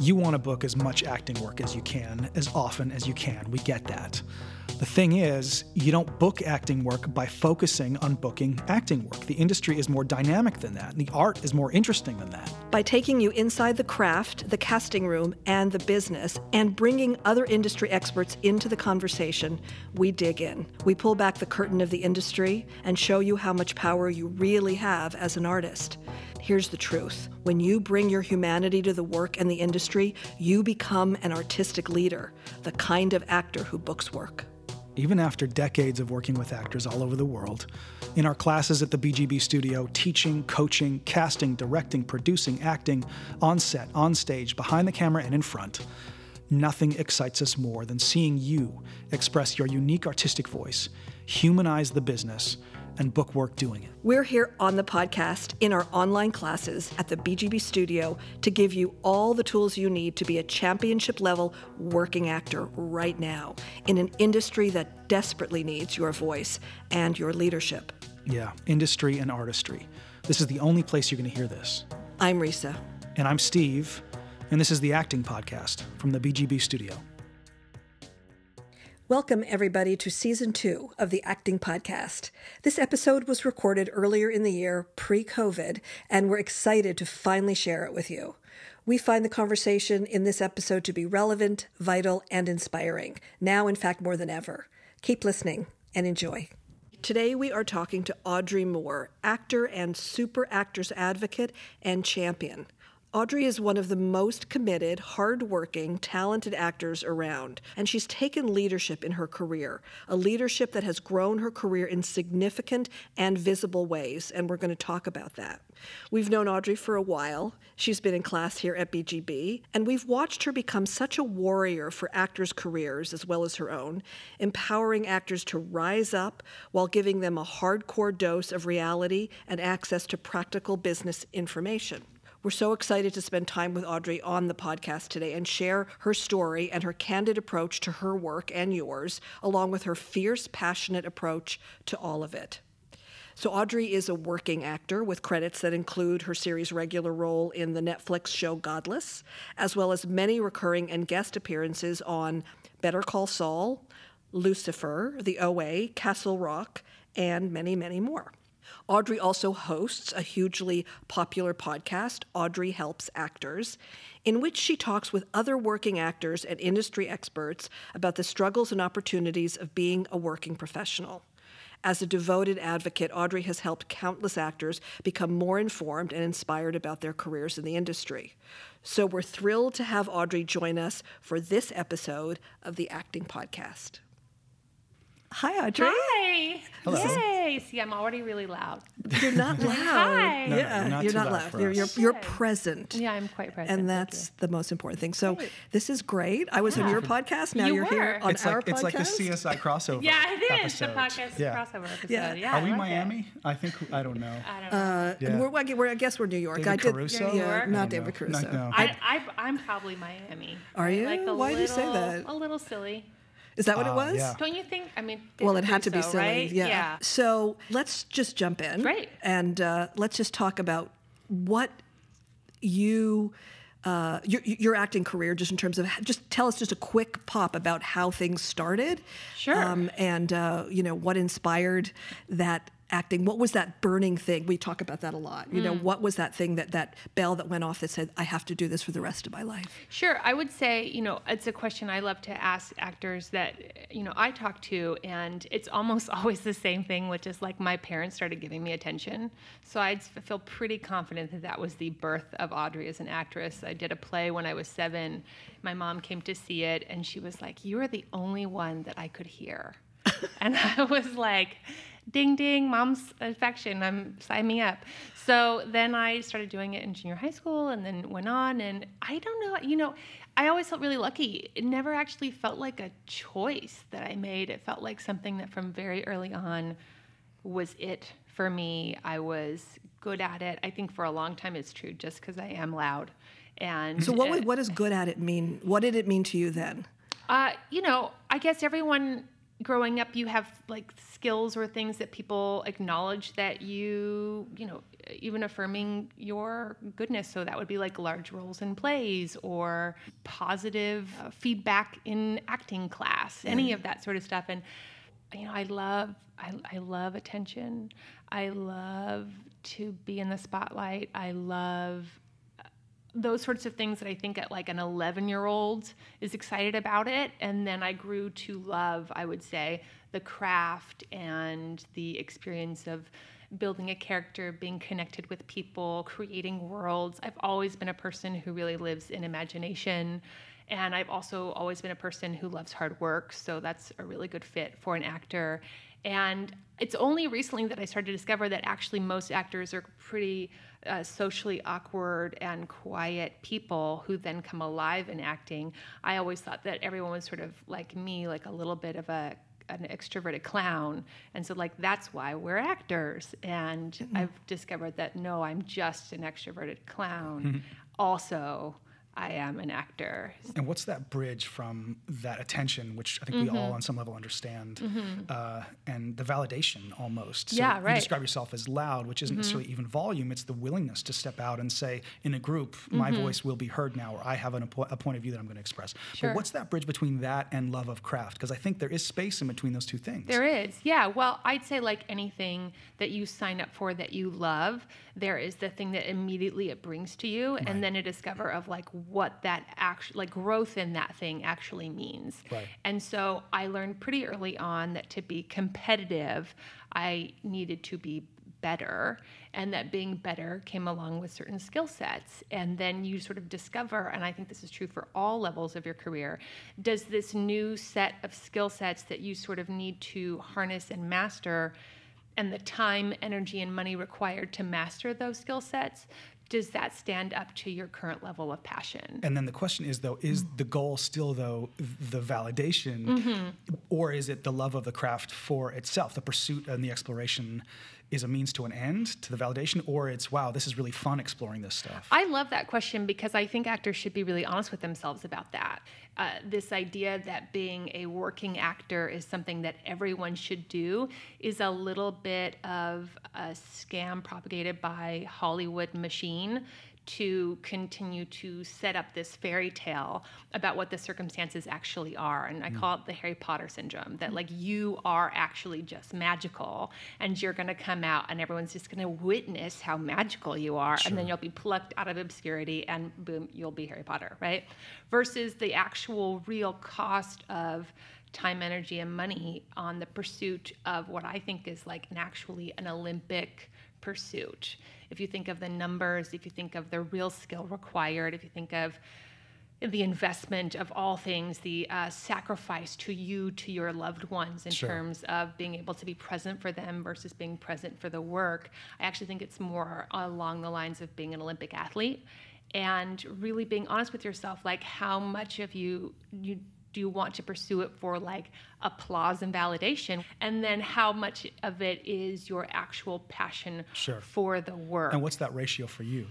You want to book as much acting work as you can, as often as you can. We get that. The thing is, you don't book acting work by focusing on booking acting work. The industry is more dynamic than that, and the art is more interesting than that. By taking you inside the craft, the casting room, and the business, and bringing other industry experts into the conversation, we dig in. We pull back the curtain of the industry and show you how much power you really have as an artist. Here's the truth. When you bring your humanity to the work and the industry, you become an artistic leader, the kind of actor who books work. Even after decades of working with actors all over the world, in our classes at the BGB studio, teaching, coaching, casting, directing, producing, acting, on set, on stage, behind the camera, and in front, nothing excites us more than seeing you express your unique artistic voice, humanize the business, and book work doing it. We're here on the podcast in our online classes at the BGB studio to give you all the tools you need to be a championship level working actor right now in an industry that desperately needs your voice and your leadership. Yeah, industry and artistry. This is the only place you're going to hear this. I'm Risa. And I'm Steve, and this is the Acting Podcast from the BGB studio. Welcome, everybody, to season two of the Acting Podcast. This episode was recorded earlier in the year, pre COVID, and we're excited to finally share it with you. We find the conversation in this episode to be relevant, vital, and inspiring, now, in fact, more than ever. Keep listening and enjoy. Today, we are talking to Audrey Moore, actor and super actors advocate and champion. Audrey is one of the most committed, hardworking, talented actors around, and she's taken leadership in her career, a leadership that has grown her career in significant and visible ways, and we're going to talk about that. We've known Audrey for a while. She's been in class here at BGB, and we've watched her become such a warrior for actors' careers as well as her own, empowering actors to rise up while giving them a hardcore dose of reality and access to practical business information. We're so excited to spend time with Audrey on the podcast today and share her story and her candid approach to her work and yours, along with her fierce, passionate approach to all of it. So, Audrey is a working actor with credits that include her series regular role in the Netflix show Godless, as well as many recurring and guest appearances on Better Call Saul, Lucifer, The OA, Castle Rock, and many, many more. Audrey also hosts a hugely popular podcast, Audrey Helps Actors, in which she talks with other working actors and industry experts about the struggles and opportunities of being a working professional. As a devoted advocate, Audrey has helped countless actors become more informed and inspired about their careers in the industry. So we're thrilled to have Audrey join us for this episode of the Acting Podcast. Hi, Audrey. Hi. Hello. Yay. See, I'm already really loud. You're not loud. Hi. No, yeah, you're not you're too not loud loud. for You're, us. you're, you're present. Yeah, I'm quite present. And that's the most important thing. So Great. this is great. I was on your podcast. Now You are here on It's our like podcast. it's like the CSI crossover. you. Yeah, it is. episode. The podcast Yeah. crossover episode. Yeah. Yeah. Are we I like Miami? It. I think I don't know. I don't know. Uh, Yeah. we're, I gue- we're, I guess we're New York. David I did, Caruso? Yeah, New York? Not David know. Caruso. No, no. I, I, I'm probably Miami. Are you? Like a Why do you say that? A little silly. Is that what it Uh, was? yeah. Don't you think? I mean, Well, it had to be Caruso, silly. right? Yeah. Yeah. So let's just jump in. Great. And uh, let's just talk about what you. Uh, your, your acting career, just in terms of, just tell us just a quick pop about how things started, Sure. um, and uh, you know what inspired that acting. What was that burning thing? We talk about that a lot. You know, Mm. what was that thing that that bell that went off that said, "I have to do this for the rest of my life"? Sure. I would say, you know, it's a question I love to ask actors that, you know, I talk to, and it's almost always the same thing, which is like my parents started giving me attention. So I'd feel pretty confident that that was the birth of Audrey as an actress. I did a play when I was seven. My mom came to see it, and she was like, You are the only one that I could hear. and I was like, ding ding, mom's affection. I'm sign me up. So then I started doing it in junior high school and then went on and I don't know, you know, I always felt really lucky. It never actually felt like a choice that I made. It felt like something that from very early on was it for me. I was good at it. I think for a long time it's true just because I am loud. And So, what uh, would, what does good at it mean? What did it mean to you then? uh, you know, I guess everyone growing up you have like skills or things that people acknowledge that you you know even affirming your goodness. So that would be like large roles in plays or positive uh, feedback in acting class any of that sort of stuff. And you know i love I, I love attention. I love to be in the spotlight. I love those sorts of things that I think at like an 11 year old is excited about it. And then I grew to love, I would say, the craft and the experience of building a character, being connected with people, creating worlds. I've always been a person who really lives in imagination. And I've also always been a person who loves hard work. So that's a really good fit for an actor. And it's only recently that I started to discover that actually most actors are pretty uh, socially awkward and quiet people who then come alive in acting. I always thought that everyone was sort of like me, like a little bit of a an extroverted clown and so like that's why we're actors and mm-hmm. i've discovered that no i'm just an extroverted clown mm-hmm. also I am an actor. And what's that bridge from that attention, which I think mm-hmm. we all on some level understand, mm-hmm. uh, and the validation almost? So yeah, right. You describe yourself as loud, which isn't mm-hmm. necessarily even volume, it's the willingness to step out and say, in a group, my mm-hmm. voice will be heard now, or I have an, a point of view that I'm going to express. Sure. But what's that bridge between that and love of craft? Because I think there is space in between those two things. There is, yeah. Well, I'd say, like anything that you sign up for that you love, there is the thing that immediately it brings to you, right. and then a discover of like what that actually like growth in that thing actually means. Right. And so I learned pretty early on that to be competitive, I needed to be better and that being better came along with certain skill sets and then you sort of discover and i think this is true for all levels of your career does this new set of skill sets that you sort of need to harness and master and the time energy and money required to master those skill sets does that stand up to your current level of passion? And then the question is though, is the goal still though the validation, mm-hmm. or is it the love of the craft for itself, the pursuit and the exploration? Is a means to an end to the validation or it's wow this is really fun exploring this stuff? I love that question because i think actors should be really honest with themselves about that. Uh, this idea that being a working actor is something that everyone should do is a little bit of a scam propagated by hollywood machine to continue to set up this fairy tale about what the circumstances actually are. And I mm. call it the Harry Potter syndrome that, like, you are actually just magical and you're going to come out and everyone's just going to witness how magical you are. Sure. And then you'll be plucked out of obscurity and boom, you'll be Harry Potter, right? Versus the actual real cost of time, energy, and money on the pursuit of what I think is like an actually an Olympic pursuit. If you think of the numbers, if you think of the real skill required, if you think of the investment of all things, the uh, sacrifice to you, to your loved ones, in sure. terms of being able to be present for them versus being present for the work. I actually think it's more along the lines of being an Olympic athlete and really being honest with yourself, like how much of you you do you want to pursue it for like applause and validation and then how much of it is your actual passion sure. for the work and what's that ratio for you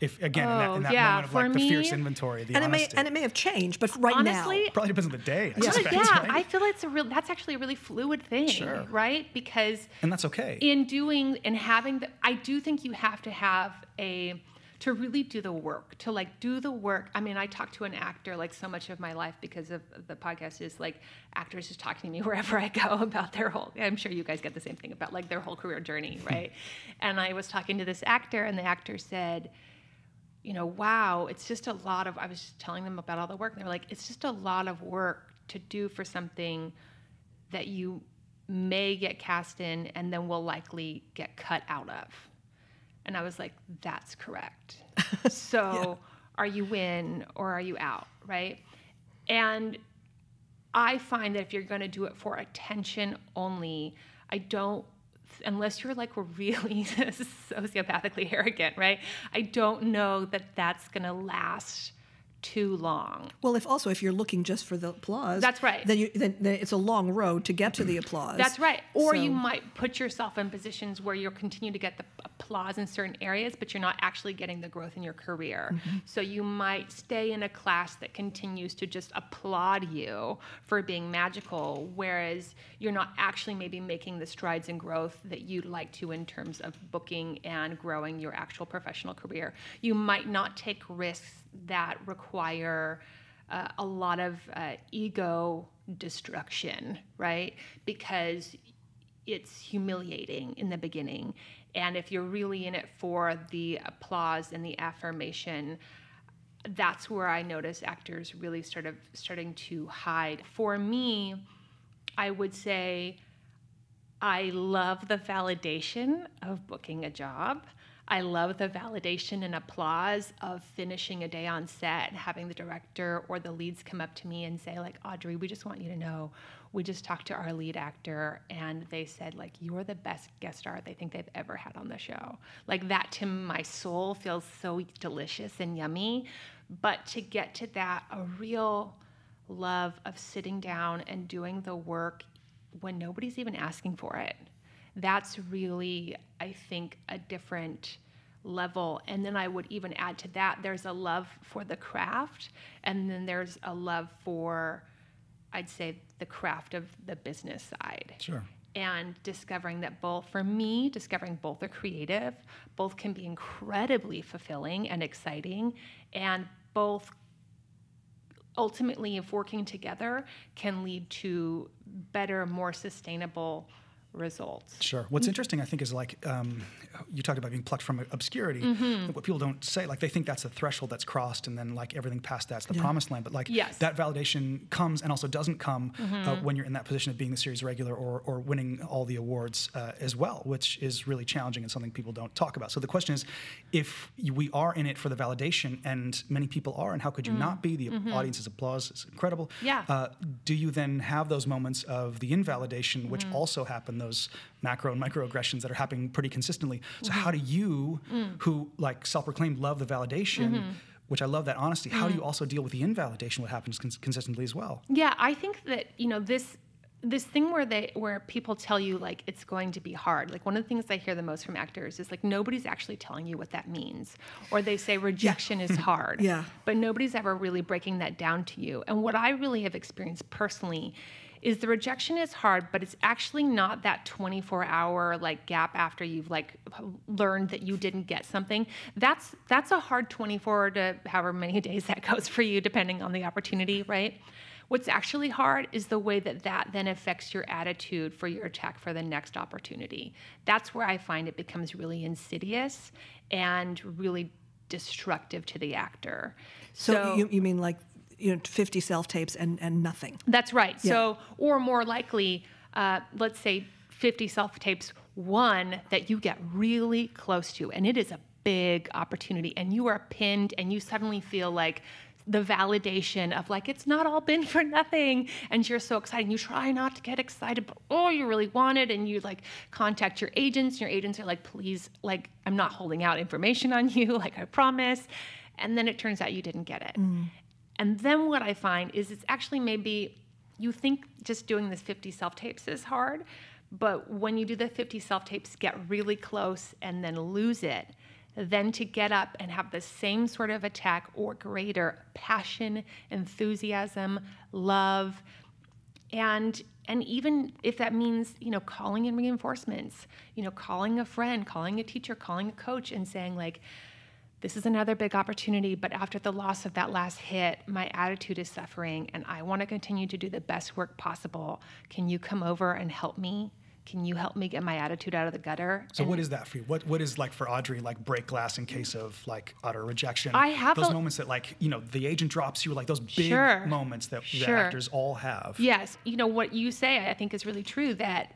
if again oh, in that, in that yeah, moment of like me, the fierce inventory the and honesty. it may and it may have changed but right Honestly, now probably depends on the day I yeah, suspect, yeah right? i feel it's a real that's actually a really fluid thing sure. right because and that's okay in doing and having the i do think you have to have a to really do the work, to like do the work. I mean, I talk to an actor like so much of my life because of the podcast is like actors just talking to me wherever I go about their whole. I'm sure you guys get the same thing about like their whole career journey, right? and I was talking to this actor, and the actor said, you know, wow, it's just a lot of. I was just telling them about all the work, and they were like, it's just a lot of work to do for something that you may get cast in and then will likely get cut out of. And I was like, that's correct. So yeah. are you in or are you out, right? And I find that if you're going to do it for attention only, I don't unless you're like really sociopathically arrogant, right? I don't know that that's going to last too long. Well, if also if you're looking just for the applause, That's right. Then, you, then, then it's a long road to get to the applause. That's right. Or you might put yourself in positions where you'll continue to get the applause in certain areas, but you're not actually getting the growth in your career. Mm-hmm. So you might stay in a class that continues to just applaud you for being magical, whereas you're not actually maybe making the strides in growth that you'd like to in terms of booking and growing your actual professional career. You might not take risks that require uh, a lot of uh, ego destruction, right? Because it's humiliating in the beginning. And if you're really in it for the applause and the affirmation, that's where I notice actors really sort of starting to hide. For me, I would say I love the validation of booking a job. I love the validation and applause of finishing a day on set, having the director or the leads come up to me and say, like, Audrey, we just want you to know, we just talked to our lead actor and they said, like, you're the best guest star they think they've ever had on the show. Like, that to my soul feels so delicious and yummy. But to get to that, a real love of sitting down and doing the work when nobody's even asking for it. That's really, I think, a different level. And then I would even add to that there's a love for the craft, and then there's a love for, I'd say, the craft of the business side. Sure. And discovering that both, for me, discovering both are creative, both can be incredibly fulfilling and exciting, and both ultimately, if working together, can lead to better, more sustainable results. Sure. What's interesting, I think, is like um, you talked about being plucked from obscurity. Mm-hmm. What people don't say, like they think that's a threshold that's crossed, and then like everything past that's the promised land. But like Yes. Mm-hmm. that validation comes and also doesn't come uh, when you're in that position of being the series regular or, or winning all the awards uh, as well, which is really challenging and something people don't talk about. So the question is, if we are in it for the validation, and many people are, and how could you not be? The audience's applause is incredible. Mm-hmm. Yeah. Uh, do you then have those moments of the invalidation, which Mm-hmm. also happen, those macro and microaggressions that are happening pretty consistently? So, Mm-hmm. how do you, Mm. who like self proclaimed love the validation, Mm-hmm. which I love that honesty, how do Mm. you also deal with the invalidation, what happens cons- consistently as well? Yeah, I think that you know this this thing where they where people tell you like it's going to be hard. Like one of the things I hear the most from actors is like nobody's actually telling you what that means, or they say rejection is hard. Yeah. but nobody's ever really breaking that down to you. And what I really have experienced personally is the rejection is hard, but it's actually not that 24 hour like gap after you've like learned that you didn't get something. That's that's a hard 24 to however many days that goes for you, depending on the opportunity, right? What's actually hard is the way that that then affects your attitude for your attack for the next opportunity. That's where I find it becomes really insidious and really destructive to the actor. So, you, you mean like you know 50 self tapes and and nothing? That's right. So, or more likely, uh, let's say 50 self tapes, one that you get really close to, and it is a big opportunity, and you are pinned, and you suddenly feel like the validation of like it's not all been for nothing and you're so excited and you try not to get excited but oh you really want it and you like contact your agents and your agents are like please like i'm not holding out information on you like i promise and then it turns out you didn't get it and then what I find is it's actually maybe you think just doing this 50 self tapes is hard, but when you do the 50 self tapes, get really close and then lose it, then to get up and have the same sort of attack or greater passion, enthusiasm, love, and and even if that means you know calling in reinforcements you know calling a friend calling a teacher calling a coach and saying like this is another big opportunity, but after the loss of that last hit, my attitude is suffering and I want to continue to do the best work possible. Can you come over and help me? Can you help me get my attitude out of the gutter? So, And what is that for you? What What is like for Audrey, like break glass in case of like utter rejection? I have those a- moments that like you know the agent drops you, like those big Sure. moments that, Sure. actors all have. Yes, you know what you say I think is really true that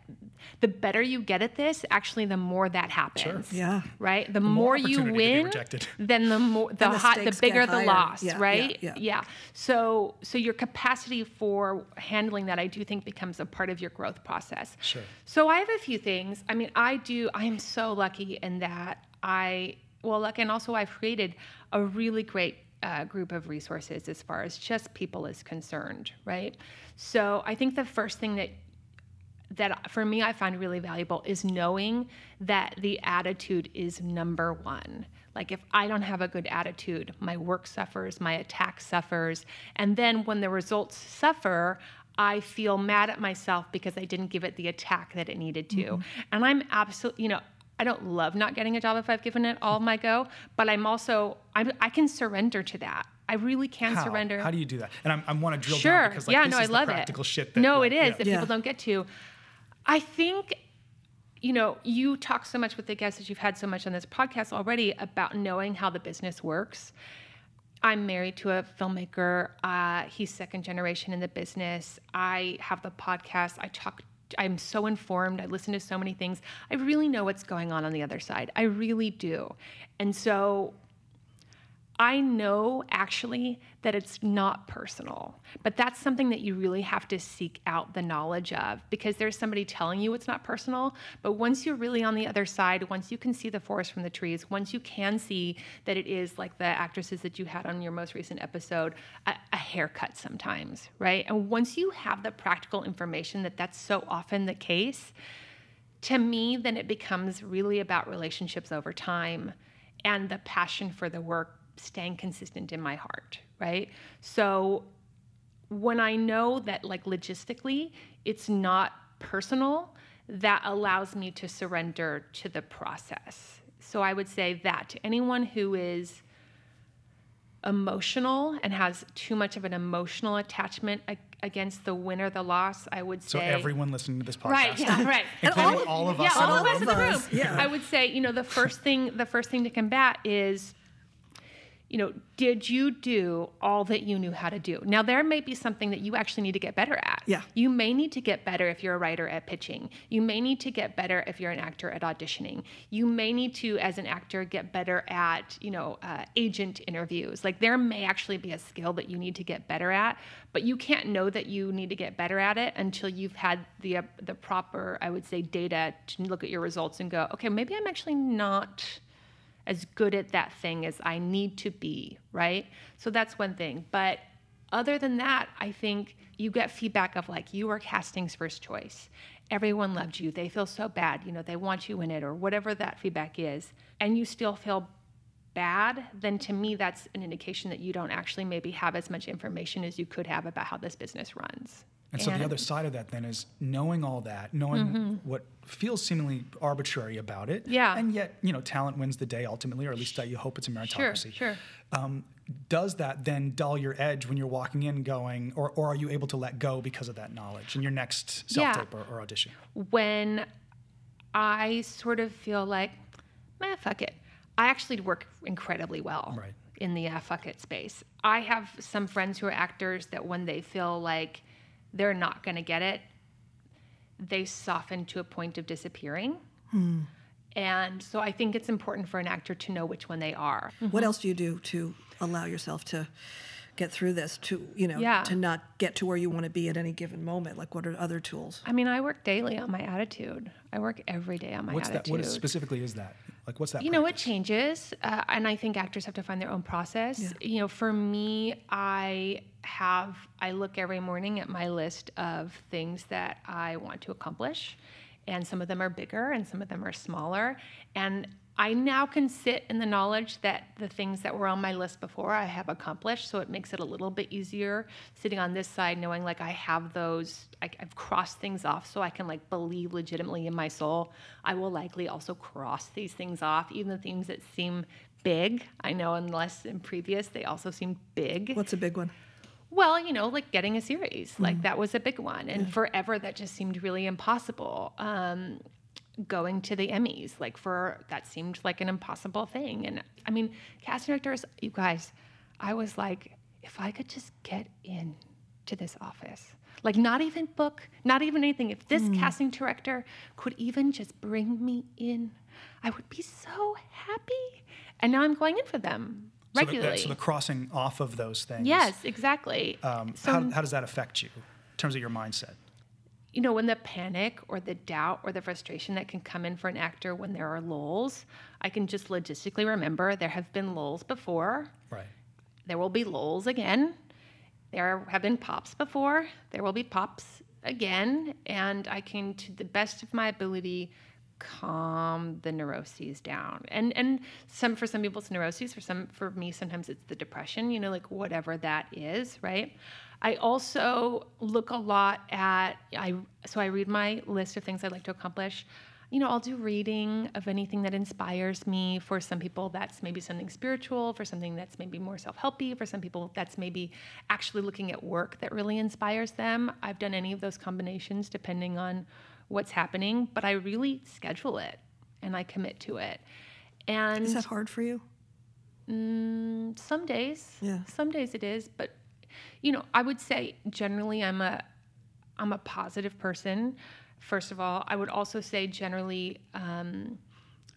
the better you get at this, actually the more that happens. Yeah. Right? The, more more, you opportunity to be win, then the more the the hot the bigger the loss, Yeah, yeah, right? yeah. So so your capacity for handling that I do think becomes a part of your growth process. Sure. So I have a few things. I mean, I do I am so lucky in that I well lucky and also I've created a really great uh, group of resources as far as just people is concerned, right? So I think the first thing that that for me I find really valuable is knowing that the attitude is number one. Like if I don't have a good attitude, my work suffers, my attack suffers, and then when the results suffer, I feel mad at myself because I didn't give it the attack that it needed to. Mm-hmm. And I'm absolutely, you know, I don't love not getting a job if I've given it all my go, but I'm also I'm, I can surrender to that. I really can How? surrender. How do you do that? And I'm, I want to drill sure. down because like, yeah, this no, is I love practical it. shit. That, no, like, it is yeah. that Yeah. people don't get to. I think, you know, you talk so much with the guests that you've had so much on this podcast already about knowing how the business works. I'm married to a filmmaker. Uh, he's second generation in the business. I have the podcast. I talk. I'm so informed. I listen to so many things. I really know what's going on on the other side. I really do. And so I know actually that it's not personal, but that's something that you really have to seek out the knowledge of because there's somebody telling you it's not personal. But once you're really on the other side, once you can see the forest from the trees, once you can see that it is like the actresses that you had on your most recent episode, a, a haircut sometimes, right? And once you have the practical information that that's so often the case, to me, then it becomes really about relationships over time and the passion for the work staying consistent in my heart, right? So when I know that, like, logistically, it's not personal, that allows me to surrender to the process. So I would say that to anyone who is emotional and has too much of an emotional attachment ag- against the win or the loss, I would say. So everyone listening to this podcast, Right, yeah, right. including all of us, yeah, all in of the us in the room. yeah. I would say, you know, the first thing, the first thing to combat is, you know, did you do all that you knew how to do? Now, there may be something that you actually need to get better at. Yeah. You may need to get better if you're a writer at pitching. You may need to get better if you're an actor at auditioning. You may need to, as an actor, get better at, you know, uh, agent interviews. Like there may actually be a skill that you need to get better at, but you can't know that you need to get better at it until you've had the uh, the proper, I would say, data to look at your results and go, okay, maybe I'm actually not as good at that thing as I need to be, right? So that's one thing. But other than that, I think you get feedback of like, you were casting's first choice. Everyone loved you. They feel so bad. You know, they want you in it or whatever that feedback is. And you still feel bad, then to me, that's an indication that you don't actually maybe have as much information as you could have about how this business runs. And so the other side of that then is knowing all that, knowing what feels seemingly arbitrary about it. Mm-hmm. Yeah. And yet, you know, talent wins the day ultimately, or at least uh, you hope it's a meritocracy. sure. Um, does that then dull your edge when you're walking in going, or, or are you able to let go because of that knowledge in your next self tape or, or audition? when I sort of feel like, man, fuck it. I actually work incredibly well Right. in the uh, fuck it space. I have some friends who are actors that when they feel like they're not going to get it, they soften to a point of disappearing. And so I think it's important for an actor to know which one they are. What else do you do to allow yourself to get through this? To you know, Yeah. to not get to where you want to be at any given moment. Like, what are other tools? I mean, I work daily on my attitude. I work every day on my What's attitude. that? What is, specifically is that? Like, what's that? you know it changes? Uh, and i think actors have to find their own process. You know for me i have i look every morning at my list of things that i want to accomplish and some of them are bigger and some of them are smaller. And i now can sit in the knowledge that the things that were on my list before i have accomplished so it makes it a little bit easier sitting on this side knowing like i have those I, i've crossed things off so i can like believe legitimately in my soul i will likely also cross these things off even the things that seem big i know unless in previous they also seem big What's a big one? well, you know, like getting a series, like that was a big one. And forever, that just seemed really impossible. Um, going to the Emmys, like for that seemed like an impossible thing. And I mean, casting directors, you guys, I was like, if I could just get in to this office, like not even book, not even anything. If this casting director could even just bring me in, I would be so happy. And now I'm going in for them So the- regularly. So the, crossing off of those things. Yes, exactly. Um, so, how, how does that affect you in terms of your mindset? You know, when the panic or the doubt or the frustration that can come in for an actor when there are lulls, I can just logistically remember there have been lulls before. Right. there will be lulls again. There have been pops before. There will be pops again. And I can, to the best of my ability, calm the neuroses down. And and some for some people it's neuroses, for some for me sometimes it's the depression, you know, like whatever that is, right? I also look a lot at I so I read my list of things I'd like to accomplish. You know, I'll do reading of anything that inspires me. For some people, that's maybe something spiritual. For something that's maybe more self-helpy. For some people, that's maybe actually looking at work that really inspires them. I've done any of those combinations depending on what's happening, but I really schedule it and I commit to it. And is that hard for you? Mm, some days, yeah. Some days it is, but you know, I would say generally I'm a I'm a positive person. First of all, I would also say generally um,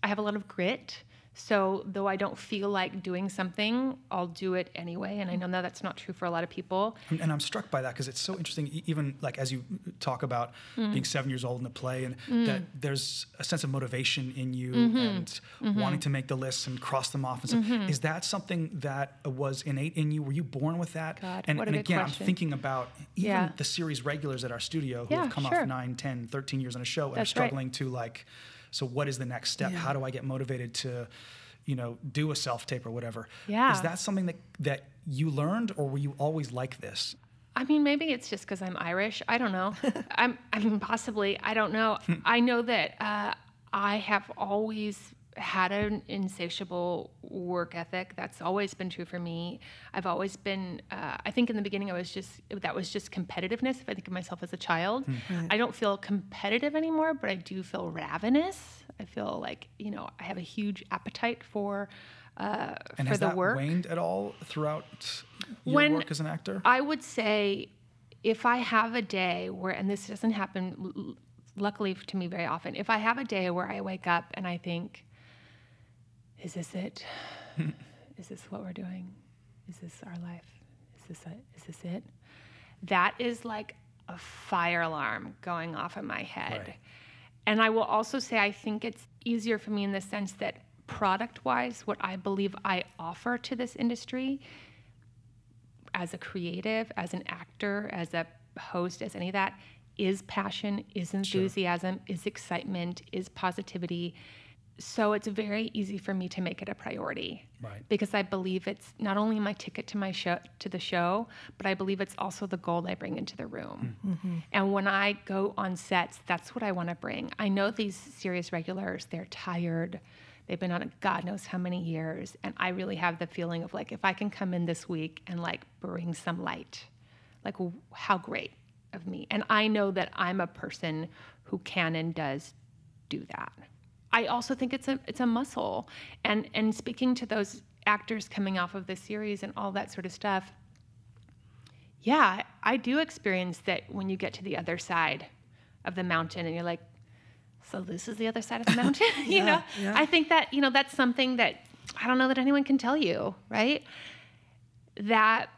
I have a lot of grit. So, though I don't feel like doing something, I'll do it anyway. And I know that that's not true for a lot of people. And, and I'm struck by that because it's so interesting, even like as you talk about mm. being seven years old in the play, and mm. that there's a sense of motivation in you mm-hmm. and mm-hmm. wanting to make the lists and cross them off. And stuff. Mm-hmm. Is that something that was innate in you? Were you born with that? God, and, what and again, question. I'm thinking about even yeah. the series regulars at our studio who yeah, have come sure. off 9, 10, 13 years on a show and that's are struggling right. to like, so what is the next step? Yeah. How do I get motivated to you know, do a self tape or whatever. Yeah. Is that something that that you learned, or were you always like this? I mean, maybe it's just because I'm Irish. I don't know. I'm, I mean, possibly. I don't know. I know that uh, I have always had an insatiable work ethic. That's always been true for me. I've always been. Uh, I think in the beginning, I was just that was just competitiveness. If I think of myself as a child, Right. I don't feel competitive anymore, but I do feel ravenous. I feel like you know I have a huge appetite for uh, And for has the that work. waned at all throughout your When work as an actor? I would say if I have a day where, and this doesn't happen l- l- luckily to me very often, if I have a day where I wake up and I think, is this it? is this what we're doing? Is this our life? Is this it? Is this it? That is like a fire alarm going off in my head. Right. And I will also say I think it's easier for me in the sense that product wise, what I believe I offer to this industry as a creative, as an actor, as a host, as any of that is passion, is enthusiasm, is excitement, is positivity. So it's very easy for me to make it a priority. Right. Because I believe it's not only my ticket to my show to the show, but I believe it's also the gold I bring into the room. Hmm. Mm-hmm. And when I go on sets, that's what I want to bring. I know these serious regulars, they're tired. They've been on God knows how many years. And I really have the feeling of like, if I can come in this week and like bring some light, like w- how great of me. And I know that I'm a person who can and does do that. I also think it's a it's a muscle. And and speaking to those actors coming off of the series and all that sort of stuff, yeah, I do experience that when you get to the other side of the mountain and you're like, so this is the other side of the mountain, you Yeah, know? yeah. I think that, you know, that's something that I don't know that anyone can tell you, right? That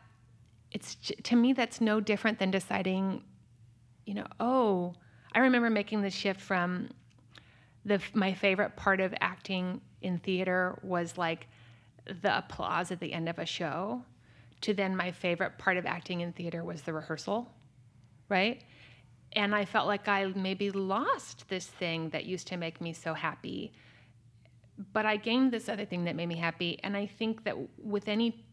it's to me that's no different than deciding, you know, oh, I remember making the shift from the my favorite part of acting in theater was like the applause at the end of a show to then my favorite part of acting in theater was the rehearsal right? And i felt like i maybe lost this thing that used to make me so happy but i gained this other thing that made me happy. And i think that with any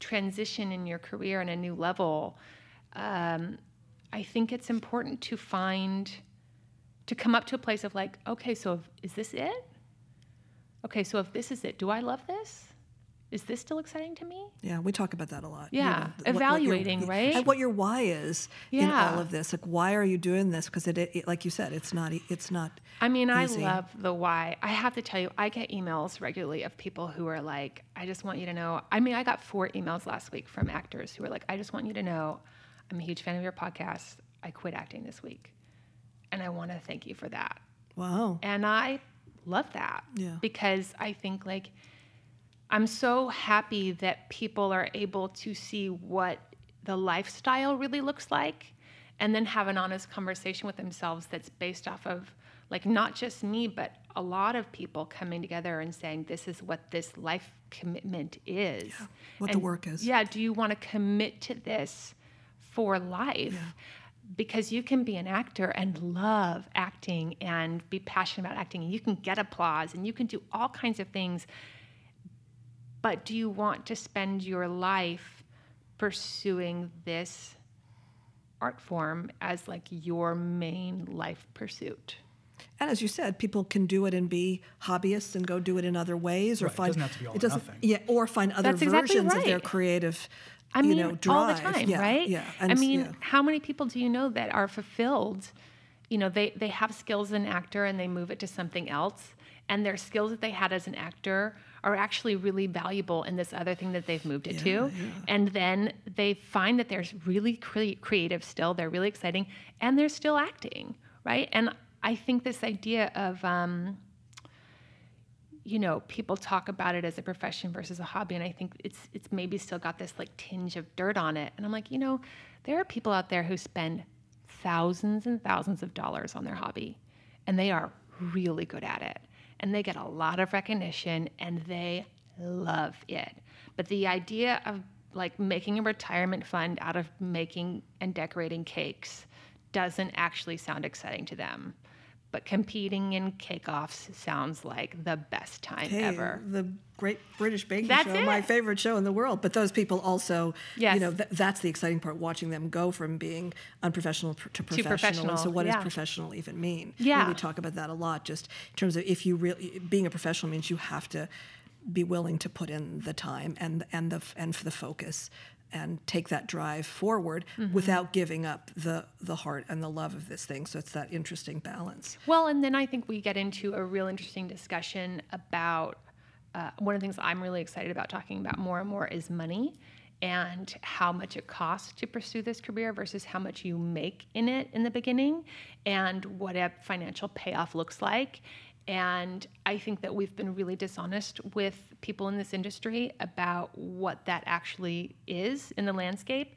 transition in your career and a new level um, i think it's important to find to come up to a place of like, okay, so if, is this it? Okay, so if this is it, do I love this? Is this still exciting to me? Yeah, we talk about that a lot. Yeah, what- what your- evaluating, right? And what your why is in all of this. Like, why are you doing this? Because it, it, like you said, it's not. It's not. I mean, easy. I love the why. I have to tell you, I get emails regularly of people who are like, I just want you to know. I mean, I got four emails last week from actors who were like, I just want you to know, I'm a huge fan of your podcast. I quit acting this week. And I want to thank you for that. Wow. And I love that. Yeah. Because I think like I'm so happy that people are able to see what the lifestyle really looks like and then have an honest conversation with themselves that's based off of like not just me, but a lot of people coming together and saying, this is what this life commitment is. Yeah, what and, the work is. Yeah. Do you want to commit to this for life? Yeah. Because you can be an actor and love acting and be passionate about acting, and you can get applause and you can do all kinds of things. But do you want to spend your life pursuing this art form as like your main life pursuit? And as you said, people can do it and be hobbyists and go do it in other ways, or right. find it doesn't have to be all it doesn't, yeah, or find other That's versions exactly right. of their creative. I mean, you know, drive. all the time, yeah, right? Yeah. And, I mean, yeah. how many people do you know that are fulfilled? You know, they they have skills as an actor and they move it to something else, and their skills that they had as an actor are actually really valuable in this other thing that they've moved it yeah, to. And then they find that they're really cre- creative still, they're really exciting, and they're still acting, right? And I think this idea of, um, you know, people talk about it as a profession versus a hobby, and I think it's it's maybe still got this like tinge of dirt on it. And I'm like, you know, there are people out there who spend thousands and thousands of dollars on their hobby, and they are really good at it, and they get a lot of recognition, and they love it. But the idea of like making a retirement fund out of making and decorating cakes doesn't actually sound exciting to them but competing in cake-offs sounds like the best time hey, ever. The Great British Baking that's Show, it. my favorite show in the world. But those people also, yes. you know, th- that's the exciting part, watching them go from being unprofessional pr- to professional. professional. so what yeah. does professional even mean? Yeah. we talk about that a lot, just in terms of if you really, being a professional means you have to be willing to put in the time and and the and for the focus and take that drive forward mm-hmm. without giving up the the heart and the love of this thing. So it's that interesting balance. Well, and then I think we get into a real interesting discussion about uh, one of the things I'm really excited about talking about more and more is money and how much it costs to pursue this career versus how much you make in it in the beginning and what a financial payoff looks like and I think that we've been really dishonest with people in this industry about what that actually is in the landscape.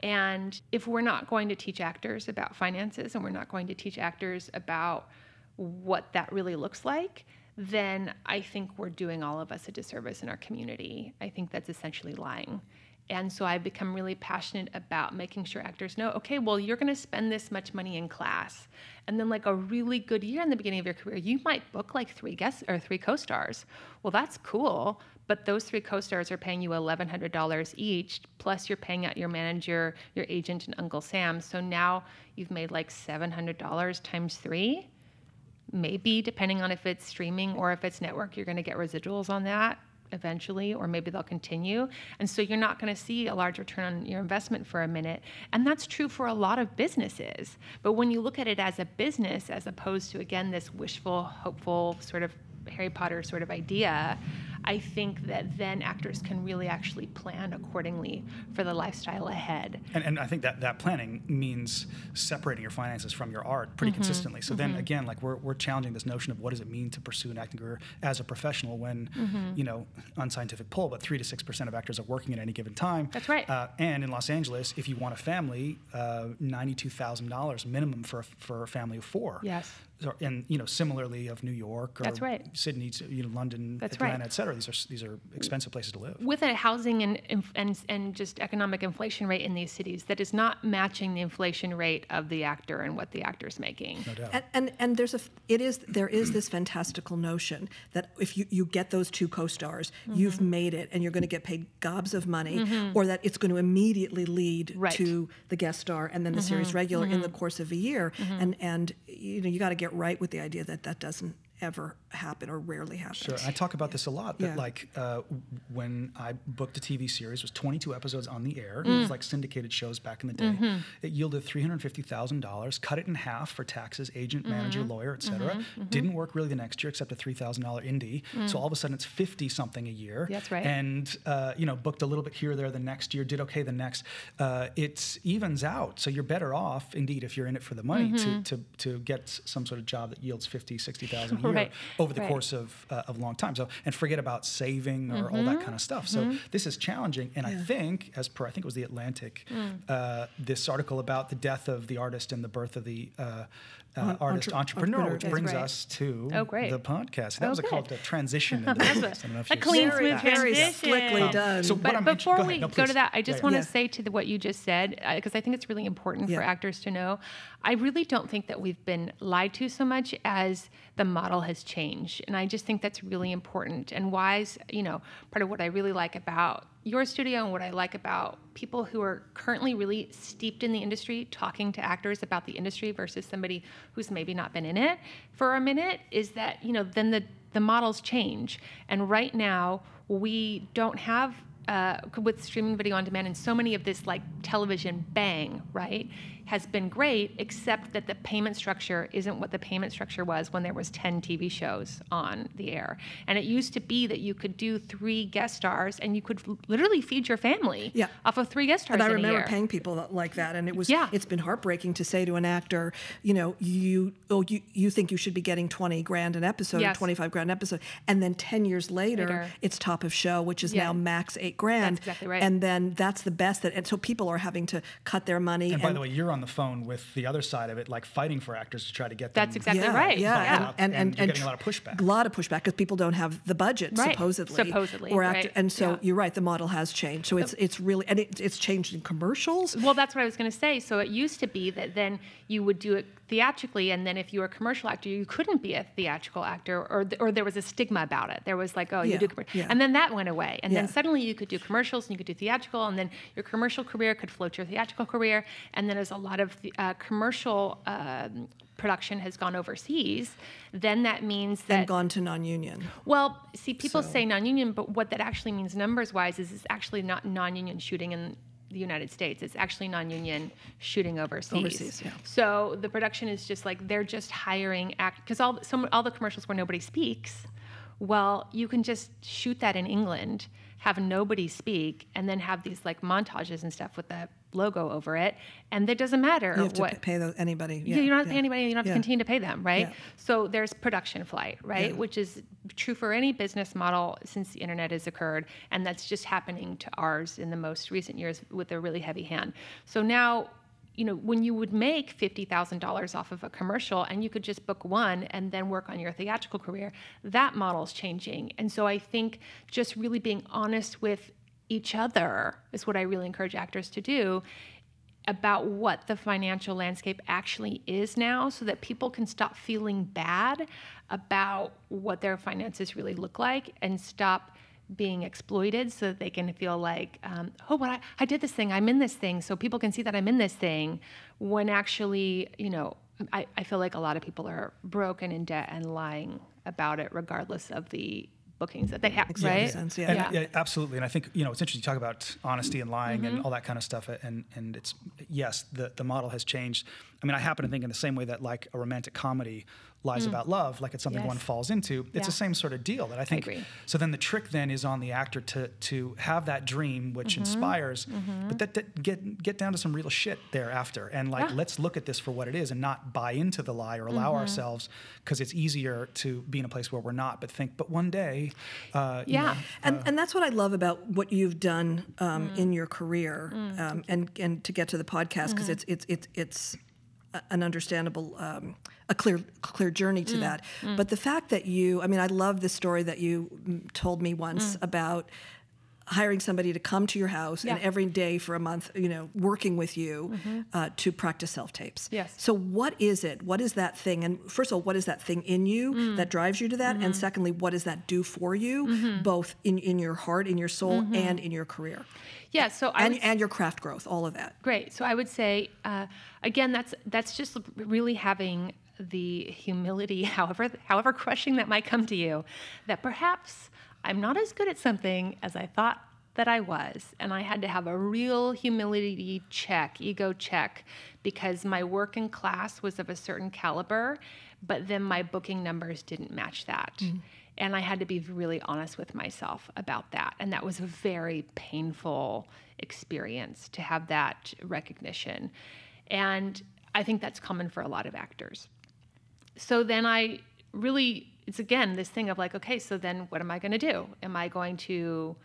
And if we're not going to teach actors about finances and we're not going to teach actors about what that really looks like, then I think we're doing all of us a disservice in our community. I think that's essentially lying. And so I've become really passionate about making sure actors know okay, well, you're going to spend this much money in class. And then, like a really good year in the beginning of your career, you might book like three guests or three co stars. Well, that's cool. But those three co stars are paying you $1,100 each, plus you're paying out your manager, your agent, and Uncle Sam. So now you've made like $700 times three. Maybe, depending on if it's streaming or if it's network, you're going to get residuals on that eventually, or maybe they'll continue. And so you're not going to see a large return on your investment for a minute. And that's true for a lot of businesses. But when you look at it as a business, as opposed to, again, this wishful, hopeful sort of Harry Potter sort of idea, I think that then actors can really actually plan accordingly for the lifestyle ahead. And, and I think that that planning means separating your finances from your art pretty mm-hmm. consistently. So mm-hmm. then again, like we're, we're challenging this notion of what does it mean to pursue an acting career as a professional when, mm-hmm. you know, unscientific poll, but three to six percent of actors are working at any given time. That's right. Uh, and in Los Angeles, if you want a family, uh, ninety-two thousand dollars minimum for a, for a family of four. Yes and you know similarly of New York or That's right. Sydney, you know London, That's Atlanta, right. et cetera. These are these are expensive places to live. With a housing and and and just economic inflation rate in these cities that is not matching the inflation rate of the actor and what the actor is making. No doubt. And, and and there's a it is there is this fantastical notion that if you you get those two co-stars, mm-hmm. you've made it, and you're going to get paid gobs of money, mm-hmm. or that it's going to immediately lead right. to the guest star and then the mm-hmm. series regular in the mm-hmm. course of a year, mm-hmm. and and you know you got to get right with the idea that that doesn't ever happen or rarely happens. Sure, I talk about this a lot. That Yeah. like uh, when I booked a TV series, it was 22 episodes on the air. It Mm. was like syndicated shows back in the day. Mm-hmm. It yielded 350 thousand dollars. Cut it in half for taxes, agent, Mm-hmm. manager, lawyer, etc. Didn't work really the next year except a three thousand dollar indie. So all of a sudden it's 50 something a year. Mm. That's right. And uh, you know booked a little bit here or there the next year. Did okay the next. Uh, it evens out. So you're better off indeed if you're in it for the money Mm-hmm. to, to to get some sort of job that yields 50, 60 thousand a year. Career Right. over the Right. course of uh, of a long time. So and forget about saving or all that kind of stuff. So this is challenging, and I think, as per I think it was the Atlantic, uh, this article about the death of the artist and the birth of the uh, uh, artist entre- entrepreneur, entrepreneur. which brings right. us to Oh, great. the podcast. That Oh, was a good. called a transition. into That's business. I don't know if a clean, saw smooth that. very transition. slickly Um, done. so But before go we ahead. No, go to that, I just Yeah, want yeah. to say to the, what you just said, because I think it's really important Yeah. for actors to know. I really don't think that we've been lied to so much as the model has changed. And I just think that's really important. And wise. you know, part of what I really like about your studio and what I like about people who are currently really steeped in the industry talking to actors about the industry versus somebody who's maybe not been in it for a minute is that, you know, then the, the models change. And right now, we don't have uh, with streaming video on demand and so many of this like television bang right has been great except that the payment structure isn't what the payment structure was when there was 10 tv shows on the air and it used to be that you could do three guest stars and you could literally feed your family Yeah. off of three guest stars And I in a remember year. paying people like that, and it was Yeah. it's been heartbreaking to say to an actor, you know, you oh you you think you should be getting twenty grand an episode Yes. or twenty five grand an episode, and then ten years later, Later. it's top of show, which is Yeah. now max eight grand. That's exactly right. And then that's the best that, and so people are having to cut their money. And by the way, you're on the phone with the other side of it, like fighting for actors to try to get them. That's exactly yeah, right. Yeah, Yeah. And, and, And and, you're getting a lot of pushback. A lot of pushback because people don't have the budget, Right. supposedly. Supposedly, Or act- right. And so Yeah. you're right, the model has changed. So it's it's really and it, it's changed in commercials. Well, that's what I was going to say. So it used to be that then you would do it theatrically, and then if you were a commercial actor, you couldn't be a theatrical actor, or th- or there was a stigma about it. There was like, oh, you do, commer-. yeah. and then that went away, and then suddenly you could do commercials and you could do theatrical, and then your commercial career could float your theatrical career, and then as a lot of the, uh, commercial um, production has gone overseas, then that means that and gone to non-union. well, see, people So- say non-union, but what that actually means numbers-wise is it's actually not non-union shooting in the United States. It's actually non-union shooting overseas. Overseas, yeah. So the production is just like they're just hiring act because all some all the commercials where nobody speaks. Well, you can just shoot that in England, have nobody speak, and then have these like montages and stuff with the logo over it, and it doesn't matter You have to what pay the, anybody. yeah, you don't have to pay anybody. You don't have yeah. to continue to pay them, right? Yeah. So there's production flight, right? Which is true for any business model since the internet has occurred, and that's just happening to ours in the most recent years with a really heavy hand. So now, you know, when you would make fifty thousand dollars off of a commercial, and you could just book one and then work on your theatrical career, that model's changing. And so I think just really being honest with each other is what I really encourage actors to do about what the financial landscape actually is now so that people can stop feeling bad about what their finances really look like and stop being exploited so that they can feel like um, oh but I, I did this thing. I'm in this thing. So people can see that i'm in this thing when actually you know I, I feel like a lot of people are broken in debt and lying about it regardless of the bookings that they have Makes right sense, yeah. And, Yeah. yeah, absolutely. And I think you know it's interesting to talk about honesty and lying Mm-hmm. and all that kind of stuff. And and it's yes, the the model has changed. I mean, I happen to think in the same way that like a romantic comedy lies about love, like it's something Mm. Yes. one falls into. It's Yeah. the same sort of deal. That I think. agree. So then the trick then is on the actor to to have that dream which Mm-hmm. inspires, but that, that get get down to some real shit thereafter. And like Yeah. let's look at this for what it is and not buy into the lie or allow Mm-hmm. ourselves because it's easier to be in a place where we're not. But think, but one day. Uh, you yeah know, And, and that's what I love about what you've done um, Mm. in your career, um, and and to get to the podcast because Mm-hmm. it's it's it's it's an understandable, um, a clear clear journey Mm. to that. But the fact that you, I mean, I love the story that you mm, told me once Mm. about hiring somebody to come to your house and Yeah. Mm-hmm. every day for a month, you know, working with you uh, to practice self tapes. Yes. So what is it? What is that thing? And first of all, what is that thing in you Mm. that drives you to that? Mm-hmm. And secondly, what does that do for you, both in, in your heart, in your soul, and in your career, yeah so Mm-hmm. i and would and your craft growth, all of that. Great. So I would say, uh, again, that's that's just really having the humility, however however crushing that might come to you, that perhaps I'm not as good at something as I thought that I was, and I had to have a real humility check, ego check, because my work in class was of a certain caliber, but then my booking numbers didn't match that. Mm. And I had to be really honest with myself about that. And that was a very painful experience to have that recognition. And I think that's common for a lot of actors. So then I really, it's again this thing of like, okay, so then what am I going to do? Am I going to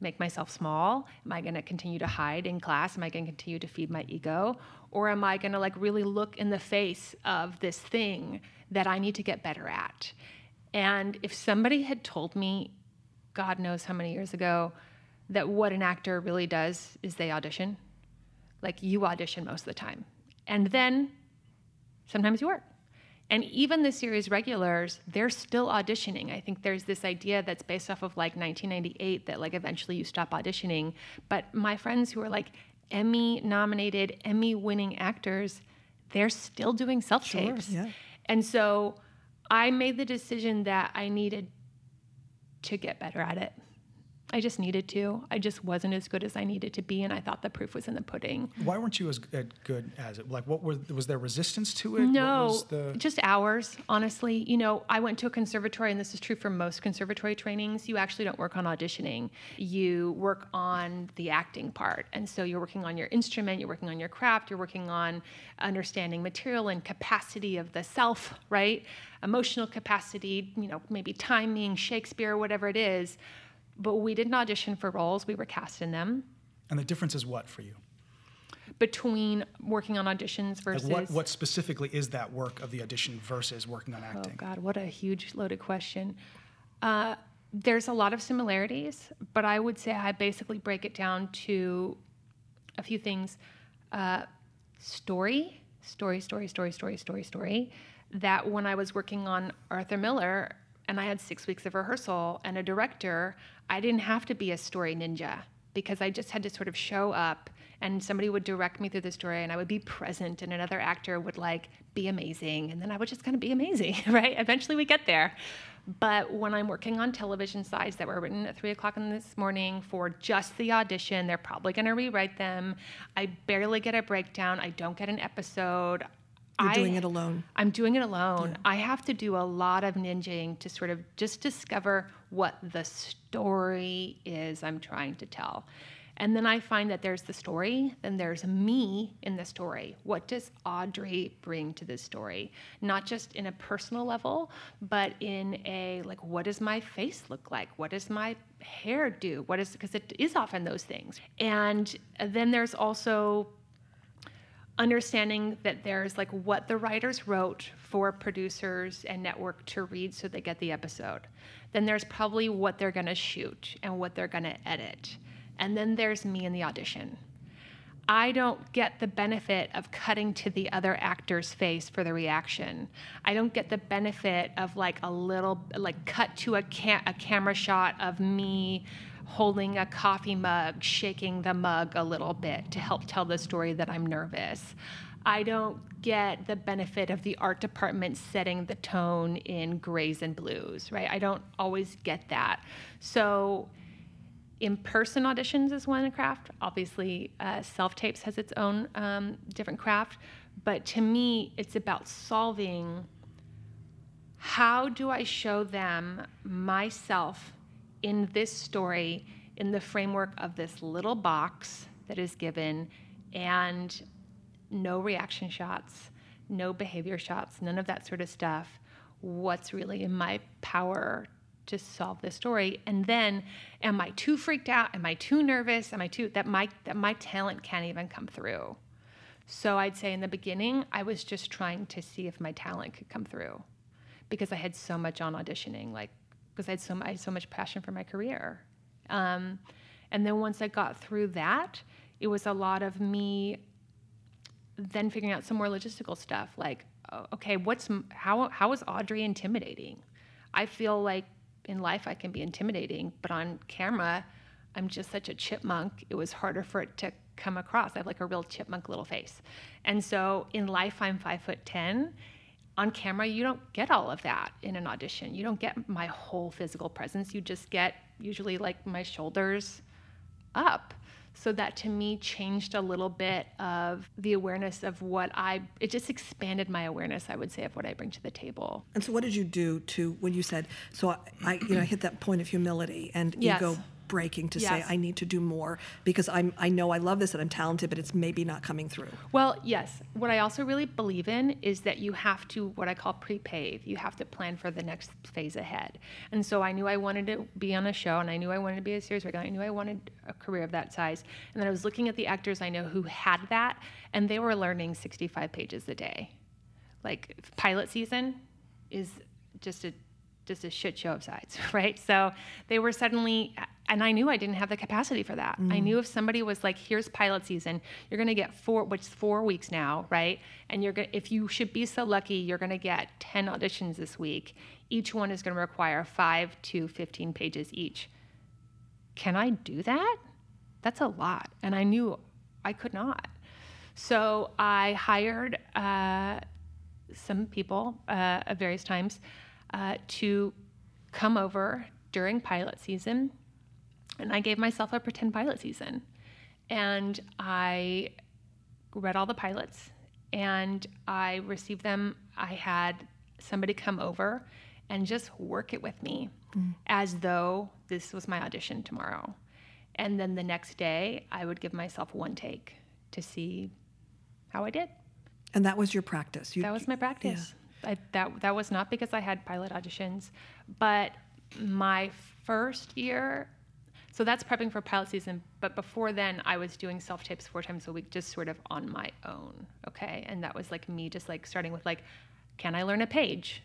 make myself small? Am I going to continue to hide in class? Am I going to continue to feed my ego? Or am I going to like really look in the face of this thing that I need to get better at? And if somebody had told me, God knows how many years ago, that what an actor really does is they audition, like you audition most of the time. And then sometimes you work. And even the series regulars, they're still auditioning. I think there's this idea that's based off of like 1998 that like eventually you stop auditioning. But my friends who are like Emmy nominated, Emmy winning actors, they're still doing self tapes. Sure, yeah. And so I made the decision that I needed to get better at it. I just needed to. I just wasn't as good as I needed to be, and I thought the proof was in the pudding. Why weren't you as good as it? Like, what was was there resistance to it? No, the... just hours. Honestly, you know, I went to a conservatory, and this is true for most conservatory trainings. You actually don't work on auditioning. You work on the acting part, and so you're working on your instrument, you're working on your craft, you're working on understanding material and capacity of the self, right? Emotional capacity, you know, maybe timing, Shakespeare, whatever it is but we didn't audition for roles, we were cast in them. And the difference is what for you? Between working on auditions versus. Like what, what specifically is that work of the audition versus working on acting? Oh, God, what a huge loaded question. Uh, there's a lot of similarities, but I would say I basically break it down to a few things uh, story, story, story, story, story, story, story. That when I was working on Arthur Miller, and I had six weeks of rehearsal and a director, I didn't have to be a story ninja because I just had to sort of show up and somebody would direct me through the story and I would be present and another actor would like be amazing and then I would just kind of be amazing, right? Eventually we get there. But when I'm working on television sides that were written at three o'clock in this morning for just the audition, they're probably going to rewrite them. I barely get a breakdown. I don't get an episode. You're I, doing it alone. I'm doing it alone. Yeah. I have to do a lot of ninjaing to sort of just discover what the story is I'm trying to tell. And then I find that there's the story, then there's me in the story. What does Audrey bring to this story? Not just in a personal level, but in a like, what does my face look like? What does my hair do? What is, because it is often those things. And then there's also understanding that there's like what the writers wrote for producers and network to read so they get the episode. Then there's probably what they're going to shoot and what they're going to edit. And then there's me in the audition. I don't get the benefit of cutting to the other actor's face for the reaction. I don't get the benefit of like a little like cut to a ca- a camera shot of me holding a coffee mug, shaking the mug a little bit to help tell the story that I'm nervous. I don't get the benefit of the art department setting the tone in grays and blues, right? I don't always get that. So, in person auditions is one craft. Obviously, uh, self tapes has its own um, different craft. But to me, it's about solving how do I show them myself in this story in the framework of this little box that is given and no reaction shots, no behavior shots, none of that sort of stuff. What's really in my power to solve this story? And then am I too freaked out? Am I too nervous? Am I too that my that my talent can't even come through? So I'd say in the beginning, I was just trying to see if my talent could come through because I had so much on auditioning. Like because I had so I had so much passion for my career. Um, and then once I got through that, it was a lot of me then figuring out some more logistical stuff like okay what's how how is audrey intimidating? I feel like in life i can be intimidating but on camera i'm just such a chipmunk it was harder for it to come across. I have like a real chipmunk little face. And so in life i'm five foot ten on camera, you don't get all of that in an audition. You don't get my whole physical presence. You just get usually like my shoulders up. So that to me changed a little bit of the awareness of what I, it just expanded my awareness, I would say, of what I bring to the table. And so what did you do to, when you said, so I, I you know, I hit that point of humility and yes. ego breaking to Yes. say I need to do more because I'm I know I love this and I'm talented, but it's maybe not coming through. Well, yes. What I also really believe in is that you have to, what I call pre-pave. You have to plan for the next phase ahead. And so I knew I wanted to be on a show, and I knew I wanted to be a series regular. I knew I wanted a career of that size. And then I was looking at the actors I know who had that, and they were learning 65 pages a day. Like pilot season is just a just a shit show of sides, right? So they were suddenly, and I knew I didn't have the capacity for that. I knew if somebody was like, "Here's pilot season, you're going to get four, which is four weeks now, right? And you're going, if you should be so lucky, you're going to get ten auditions this week. Each one is going to require five to fifteen pages each. Can I do that? That's a lot, and I knew I could not. So I hired uh, some people uh, at various times uh, to come over during pilot season, and I gave myself a pretend pilot season, and I read all the pilots, and I received them. I had somebody come over and just work it with me mm. as though this was my audition tomorrow. And then the next day, I would give myself one take to see how I did. And that was your practice. You, That was my practice. I, that that was not because I had pilot auditions, but my first year. So that's prepping for pilot season. But before then, I was doing self tapes four times a week, just sort of on my own. Okay, and that was like me, just like starting with like, can I learn a page,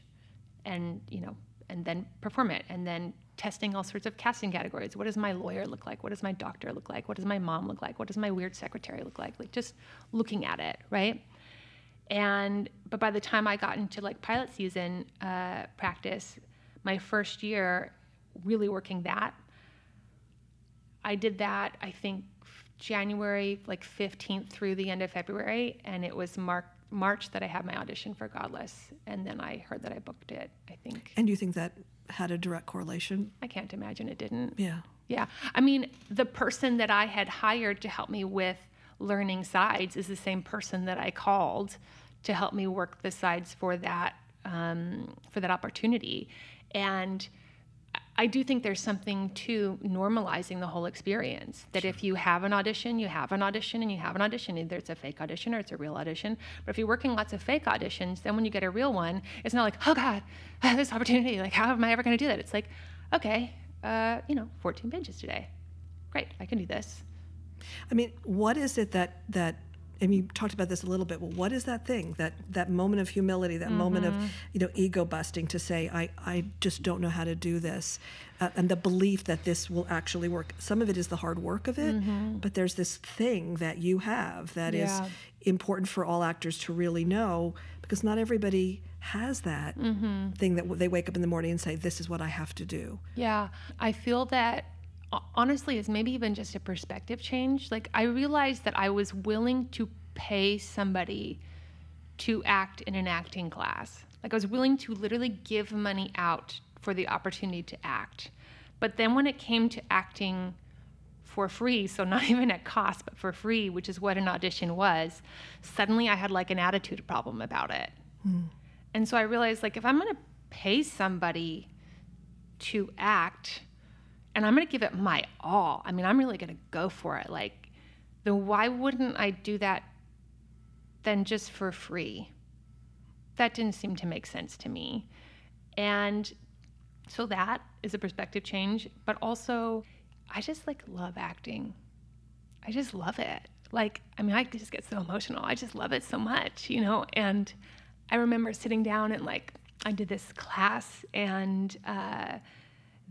and you know, and then perform it, and then testing all sorts of casting categories. What does my lawyer look like? What does my doctor look like? What does my mom look like? What does my weird secretary look like? Like just looking at it, right? and but by the time I got into like pilot season uh, practice, my first year, really working that, I did that I think January like 15th through the end of February, and it was Mar- March that I had my audition for Godless, and then I heard that I booked it. I think and you think that had a direct correlation? I can't imagine it didn't. Yeah. Yeah. I mean, the person that I had hired to help me with learning sides is the same person that I called to help me work the sides for that um, for that opportunity. And I do think there's something to normalizing the whole experience. That if you have an audition, you have an audition, and you have an audition, either it's a fake audition or it's a real audition. But if you're working lots of fake auditions, then when you get a real one, it's not like, oh God, this opportunity. Like, how am I ever going to do that? It's like, okay, uh, you know, 14 pages today. Great, I can do this. I mean, what is it that that and you talked about this a little bit. Well, what is that thing that that moment of humility, that moment of mm-hmm. you know ego busting to say I I just don't know how to do this, uh, and the belief that this will actually work. Some of it is the hard work of it, mm-hmm. but there's this thing that you have that is Yeah. important for all actors to really know because not everybody has that mm-hmm. thing that they wake up in the morning and say this is what I have to do. Yeah, I feel that honestly, it's maybe even just a perspective change. Like, I realized that I was willing to pay somebody to act in an acting class. Like, I was willing to literally give money out for the opportunity to act. But then when it came to acting for free, so not even at cost, but for free, which is what an audition was, suddenly I had like an attitude problem about it. Hmm. And so I realized, like, if I'm gonna pay somebody to act and I'm going to give it my all. I mean, I'm really going to go for it. Like, then why wouldn't I do that then just for free? That didn't seem to make sense to me. And so that is a perspective change, but also I just like love acting. I just love it. Like, I mean, I just get so emotional. I just love it so much, you know? And I remember sitting down and like, I did this class and uh,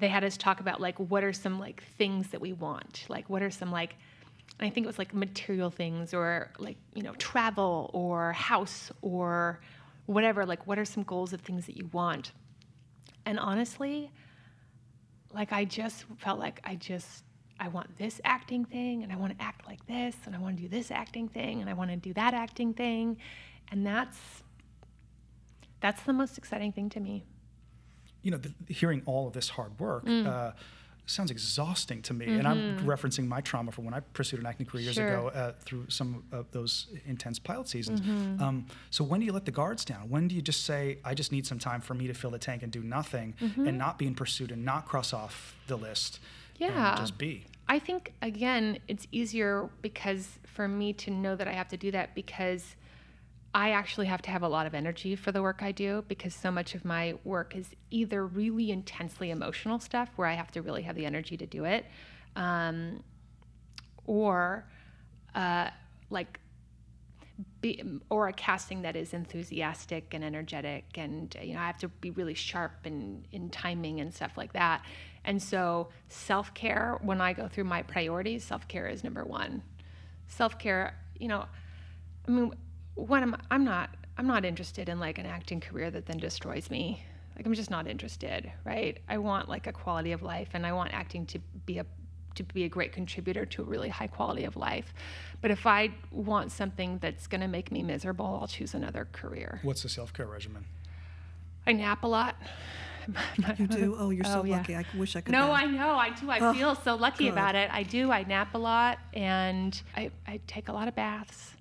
they had us talk about like, what are some like things that we want? Like, what are some like, I think it was like material things or like, you know, travel or house or whatever. Like, what are some goals of things that you want? And honestly, like I just felt like I just I want this acting thing and I want to act like this and I want to do this acting thing and I want to do that acting thing and that's that's the most exciting thing to me. You know, the, hearing all of this hard work Mm. uh, sounds exhausting to me. And I'm referencing my trauma from when I pursued an acting career years Mm-hmm. Sure. ago uh, through some of those intense pilot seasons. Mm-hmm. Um, so when do you let the guards down? When do you just say, I just need some time for me to fill the tank and do nothing Mm-hmm. and not be in pursuit and not cross off the list? Yeah. and just be. I think again, it's easier because for me to know that I have to do that because I actually have to have a lot of energy for the work I do because so much of my work is either really intensely emotional stuff where I have to really have the energy to do it, um, or uh, like be, or a casting that is enthusiastic and energetic and you know i have to be really sharp and in timing and stuff like that. And so self-care when i go through my priorities self-care is number one. Self-care you know i mean what am i'm not i'm not interested in like an acting career that then destroys me like i'm just not interested right i want like a quality of life and i want acting to be a to be a great contributor to a really high quality of life. But if I want something that's going to make me miserable, I'll choose another career. What's the self care regimen? I nap a lot. You do? Oh, you're oh, so Oh, yeah. lucky. I wish I could. No, nap. I know. I do. I Oh, feel so lucky good. about it. I do. I nap a lot and I, I take a lot of baths.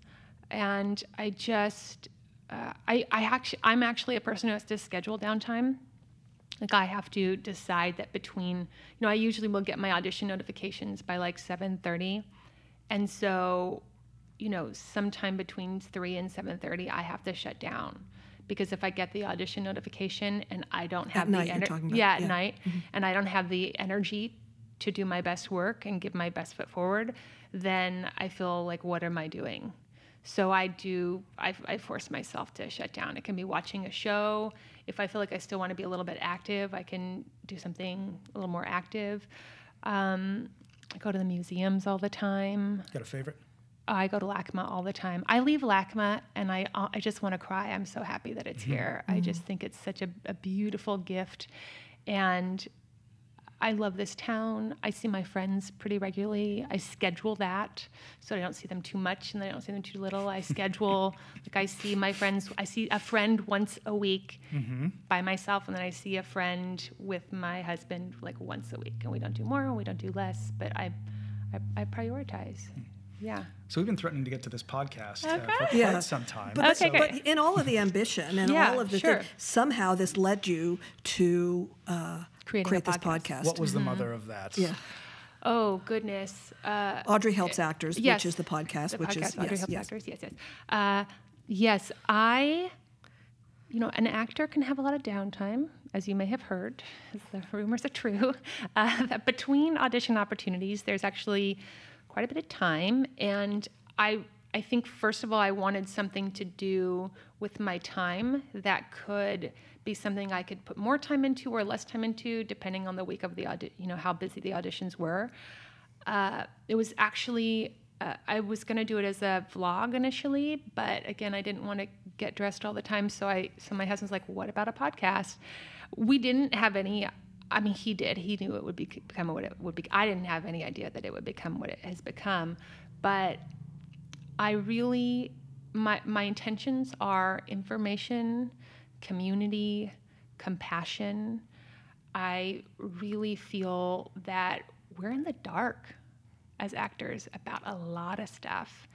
And I just, uh, I, I actually, I'm actually a person who has to schedule downtime. Like I have to decide that between, you know, I usually will get my audition notifications by like 7:30, and so, you know, sometime between three and 7:30, I have to shut down because if I get the audition notification and I don't have night the you're talking about, yeah, at yeah. night, and I don't have the energy to do my best work and give my best foot forward, then I feel like, what am I doing? So I do, I, I force myself to shut down. It can be watching a show. If I feel like I still want to be a little bit active, I can do something a little more active. Um, I go to the museums all the time. Got a favorite? I go to LACMA all the time. I leave LACMA and I, uh, I just want to cry. I'm so happy that it's here. I just think it's such a, a beautiful gift. And I love this town. I see my friends pretty regularly. I schedule that so I don't see them too much and I don't see them too little. I schedule, like, I see my friends, I see a friend once a week by myself, and then I see a friend with my husband like once a week. And we don't do more and we don't do less, but I, I, I prioritize. Yeah. So we've been threatening to get to this podcast uh, for Okay. quite Yeah. some time. But, Okay, but in all of the ambition and Yeah, all of the sure. thing, somehow this led you to uh, Creating a create this podcast. podcast. what was the mother of that? yeah. Oh, goodness. Uh, Audrey Helps Actors, yes. which is the podcast, the which podcast, is Audrey yes, Helps yes. Actors. Yes, yes. Uh, yes, I, you know, an actor can have a lot of downtime, as you may have heard, as the rumors are true. Uh, that between audition opportunities, there's actually quite a bit of time, and I. I think first of all, I wanted something to do with my time that could be something I could put more time into or less time into, depending on the week of the audi- you know how busy the auditions were uh, it was actually uh, I was going to do it as a vlog initially, but again, I didn't want to get dressed all the time. So I, so my husband's like, "What about a podcast?" We didn't have any. I mean, he did. He knew it would be, become what it would be. I didn't have any idea that it would become what it has become, but I really my my intentions are information, community, compassion. I really feel that we're in the dark as actors about a lot of stuff.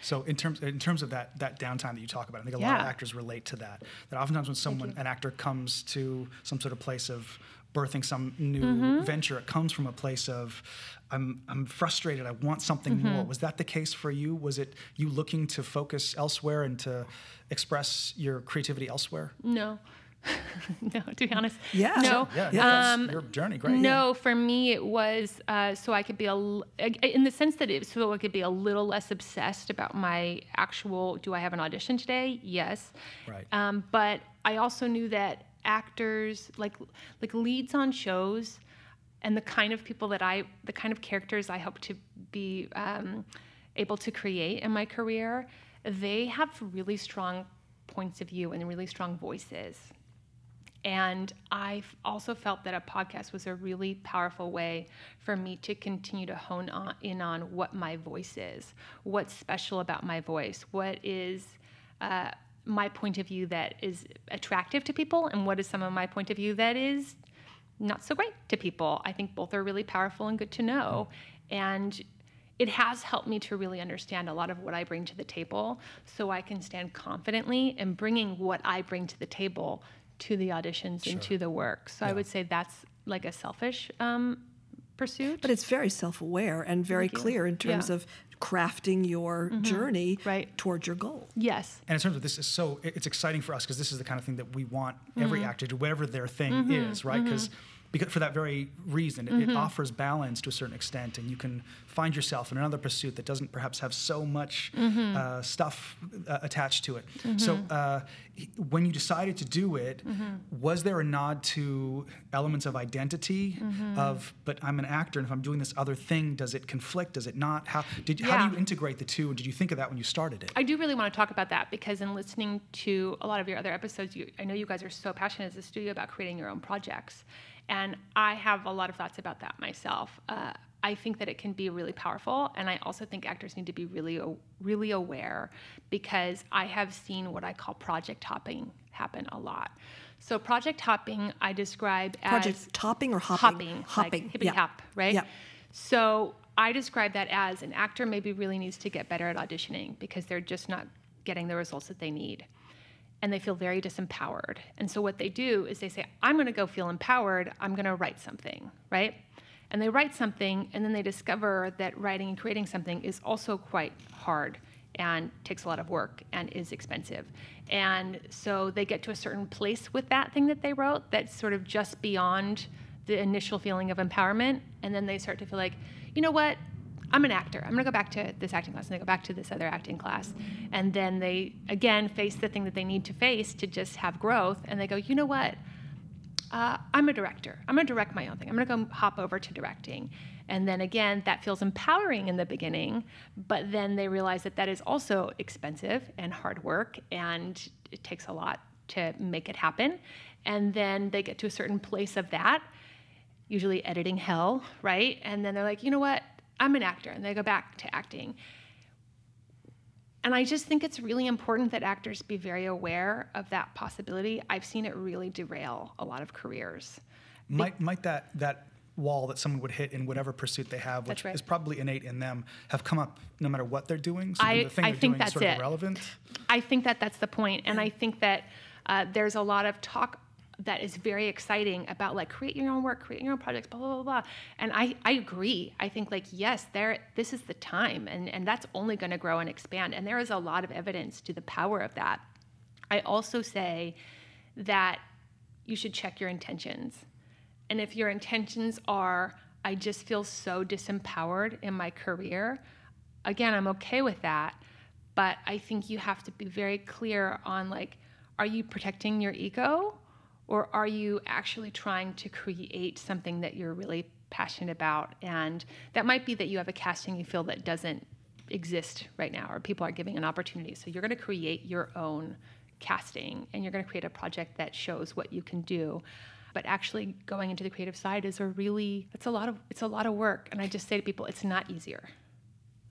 So in terms in terms of that that downtime that you talk about, I think a lot of actors relate to that. That oftentimes when someone an actor comes to some sort of place of birthing some new Mm-hmm. venture, it comes from a place of I'm I'm frustrated. I want something Mm-hmm. more. Was that the case for you? Was it you looking to focus elsewhere and to express your creativity elsewhere? No. no, to be honest. Yeah. No. Yeah, yeah, Um, your journey. Great. No, for me it was uh, so I could be a in the sense that it so I could be a little less obsessed about my actual. Do I have an audition today? Yes. Right. Um, but I also knew that actors like like leads on shows and the kind of people that I the kind of characters I hope to be um, able to create in my career, they have really strong points of view and really strong voices. And I also felt that a podcast was a really powerful way for me to continue to hone on, in on what my voice is, what's special about my voice, what is uh, my point of view that is attractive to people, and what is some of my point of view that is not so great to people. I think both are really powerful and good to know. And it has helped me to really understand a lot of what I bring to the table so I can stand confidently in bringing what I bring to the table to the auditions and to the work. So I would say that's like a selfish um, pursuit. But it's very self aware and very clear in terms Yeah. of crafting your mm-hmm. journey Right. towards your goal. yes. And in terms of this is so it's exciting for us because this is the kind of thing that we want every mm-hmm. actor to do, whatever their thing mm-hmm. is, right? Because because for that very reason, it, it offers balance to a certain extent, and you can find yourself in another pursuit that doesn't perhaps have so much uh, stuff uh, attached to it. So uh, when you decided to do it, was there a nod to elements of identity of, but I'm an actor, and if I'm doing this other thing, does it conflict? Does it not? How did how do you integrate the two? And did you think of that when you started it? I do really want to talk about that because in listening to a lot of your other episodes, you, I know you guys are so passionate as a studio about creating your own projects. And I have a lot of thoughts about that myself. Uh, I think that it can be really powerful, and I also think actors need to be really, really aware because I have seen what I call project hopping happen a lot. So project hopping, I describe Project as topping or hopping? hopping, Hopping, like hippity yeah. hop, right? Yeah. So I describe that as an actor maybe really needs to get better at auditioning because they're just not getting the results that they need. And they feel very disempowered. And so what they do is they say, I'm going to go feel empowered. I'm going to write something, right? And they write something, and then they discover that writing and creating something is also quite hard and takes a lot of work and is expensive. And so they get to a certain place with that thing that they wrote that's sort of just beyond the initial feeling of empowerment. And then they start to feel like, you know what? I'm an actor. I'm going to go back to this acting class and they go back to this other acting class. And then they, again, face the thing that they need to face to just have growth. And they go, you know what? uh, I'm a director. I'm going to direct my own thing. I'm going to go hop over to directing. And then again, that feels empowering in the beginning, but then they realize that that is also expensive and hard work, and it takes a lot to make it happen. And then they get to a certain place of that, usually editing hell, right? And then they're like, you know what? I'm an actor. And they go back to acting. And I just think it's really important that actors be very aware of that possibility. I've seen it really derail a lot of careers. might might that that wall that someone would hit in whatever pursuit they have, which right. is probably innate in them, have come up no matter what they're doing. So I- the thing I they're think doing that's is sort of it. irrelevant. I think that that's the point, and I think that uh, there's a lot of talk that is very exciting about like create your own work, create your own projects, blah blah blah. blah. And I I agree. I think like yes, there this is the time, and and that's only going to grow and expand. And there is a lot of evidence to the power of that. I also say that you should check your intentions. And if your intentions are, I just feel so disempowered in my career, again, I'm okay with that. But I think you have to be very clear on like, are you protecting your ego or are you actually trying to create something that you're really passionate about? And that might be that you have a casting you feel that doesn't exist right now or people aren't giving an opportunity. So you're going to create your own casting and you're going to create a project that shows what you can do but actually going into the creative side is a really it's a lot of it's a lot of work and i just say to people it's not easier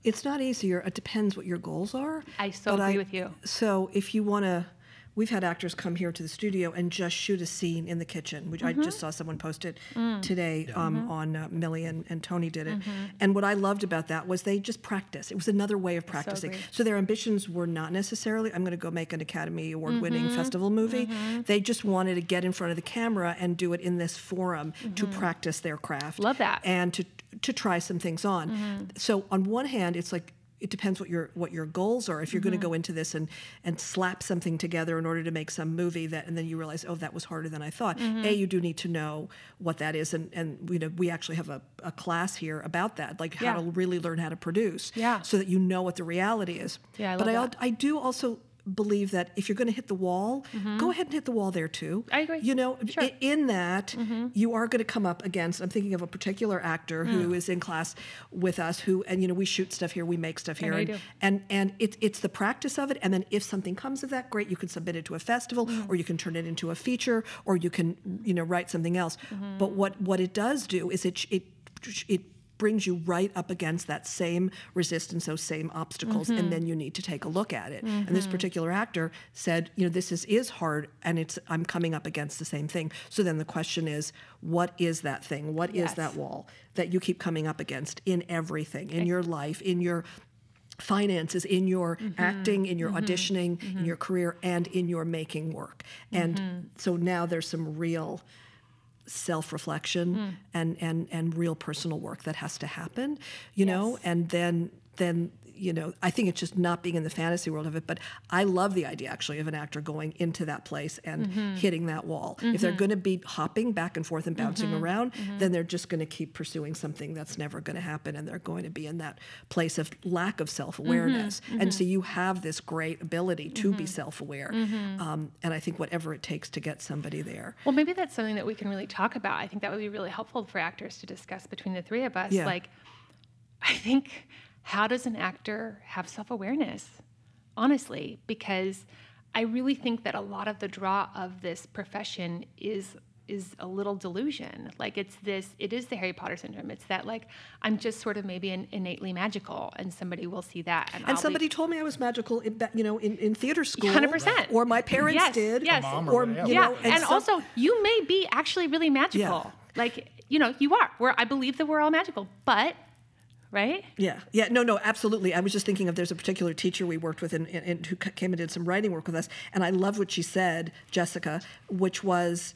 It's not easier. It depends what your goals are. I so agree with you. So if you want to, we've had actors come here to the studio and just shoot a scene in the kitchen, which Mm-hmm. I just saw someone post it today um, on uh, Millie and, and Tony did it. Mm-hmm. And what I loved about that was they just practiced. It was another way of practicing. agree. So, their ambitions were not necessarily, I'm going to go make an Academy Award winning Mm-hmm. festival movie. They just wanted to get in front of the camera and do it in this forum to practice their craft. Mm-hmm. Love that. And to to try some things on. Mm-hmm. So on one hand, it's like it depends what your what your goals are. If you're going Mm-hmm. to go into this and and slap something together in order to make some movie that, and then you realize, oh, that was harder than I thought. Mm-hmm. A, you do need to know what that is, and and you know we actually have a, a class here about that, like how Yeah. to really learn how to produce, Yeah. so that you know what the reality is. Yeah, I but I that. I do also believe that if you're going to hit the wall, go ahead and hit the wall there too. Mm-hmm. I agree. You know, Sure. in that Mm-hmm. you are going to come up against. I'm thinking of a particular actor who Mm. is in class with us, who and you know we shoot stuff here, we make stuff here, and and and it's it's the practice of it. And then if something comes of that, great, you can submit it to a festival, Mm. or you can turn it into a feature, or you can you know write something else. Mm-hmm. But what what it does do is it it it brings you right up against that same resistance those same obstacles Mm-hmm. and then you need to take a look at it and this particular actor said you know this is is hard and it's i'm coming up against the same thing so then the question is what is that thing What is Yes. that wall that you keep coming up against in everything in your life in your finances in your Mm-hmm. acting in your auditioning in your career and in your making work and Mm-hmm. so now there's some real self-reflection mm. and and and real personal work that has to happen you yes. know and then then you know, I think it's just not being in the fantasy world of it. But I love the idea actually of an actor going into that place and mm-hmm. hitting that wall. Mm-hmm. If they're mm-hmm. going to be hopping back and forth and bouncing mm-hmm. around, mm-hmm. then they're just going to keep pursuing something that's never going to happen, and they're going to be in that place of lack of self awareness. Mm-hmm. And so you have this great ability to be self aware, um, and I think whatever it takes to get somebody there. Well, maybe that's something that we can really talk about. I think that would be really helpful for actors to discuss between the three of us. Yeah. Like, I think how does an actor have self awareness? Honestly, because I really think that a lot of the draw of this profession is is a little delusion. Like it's this, it is the Harry Potter syndrome. It's that like I'm just sort of maybe an innately magical, and somebody will see that. And, and somebody be, told me I was magical, in, you know, in, in theater school. Hundred percent. Or my parents yes, did. Yes. Or, or you yeah. know, and, and so, also you may be actually really magical. Yeah. Like you know, you are. Where I believe that we're all magical, but right? Yeah, yeah, no, no, absolutely. I was just thinking of there's a particular teacher we worked with and who came and did some writing work with us, and I love what she said, Jessica, which was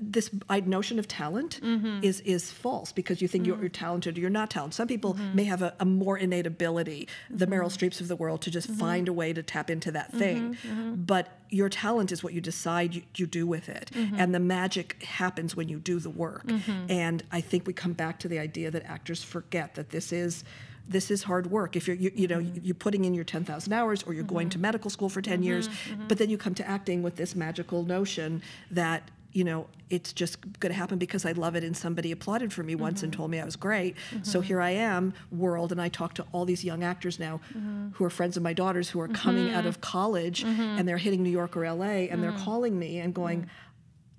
this notion of talent mm-hmm. is is false because you think mm-hmm. you're, you're, talented or you're not talented. Some people mm-hmm. may have a, a, more innate ability, the Meryl mm-hmm. Streeps of the world, to just mm-hmm. find a way to tap into that thing. Mm-hmm. But your talent is what you decide you, you do with it, and the magic happens when you do the work. And I think we come back to the idea that actors forget that this is this is hard work. If you're, you, you know, mm-hmm. you're putting in your 10,000 hours or you're mm-hmm. going to medical school for 10 mm-hmm. years, but then you come to acting with this magical notion that you know, it's just going to happen because I love it and somebody applauded for me mm-hmm. once and mm-hmm. told me I was great. Mm-hmm. So here I am, world, and I talk to all these young actors now mm-hmm. who are friends of my daughters who are coming out mm-hmm. of college mm-hmm. and they're hitting New York or LA and they're calling me and going,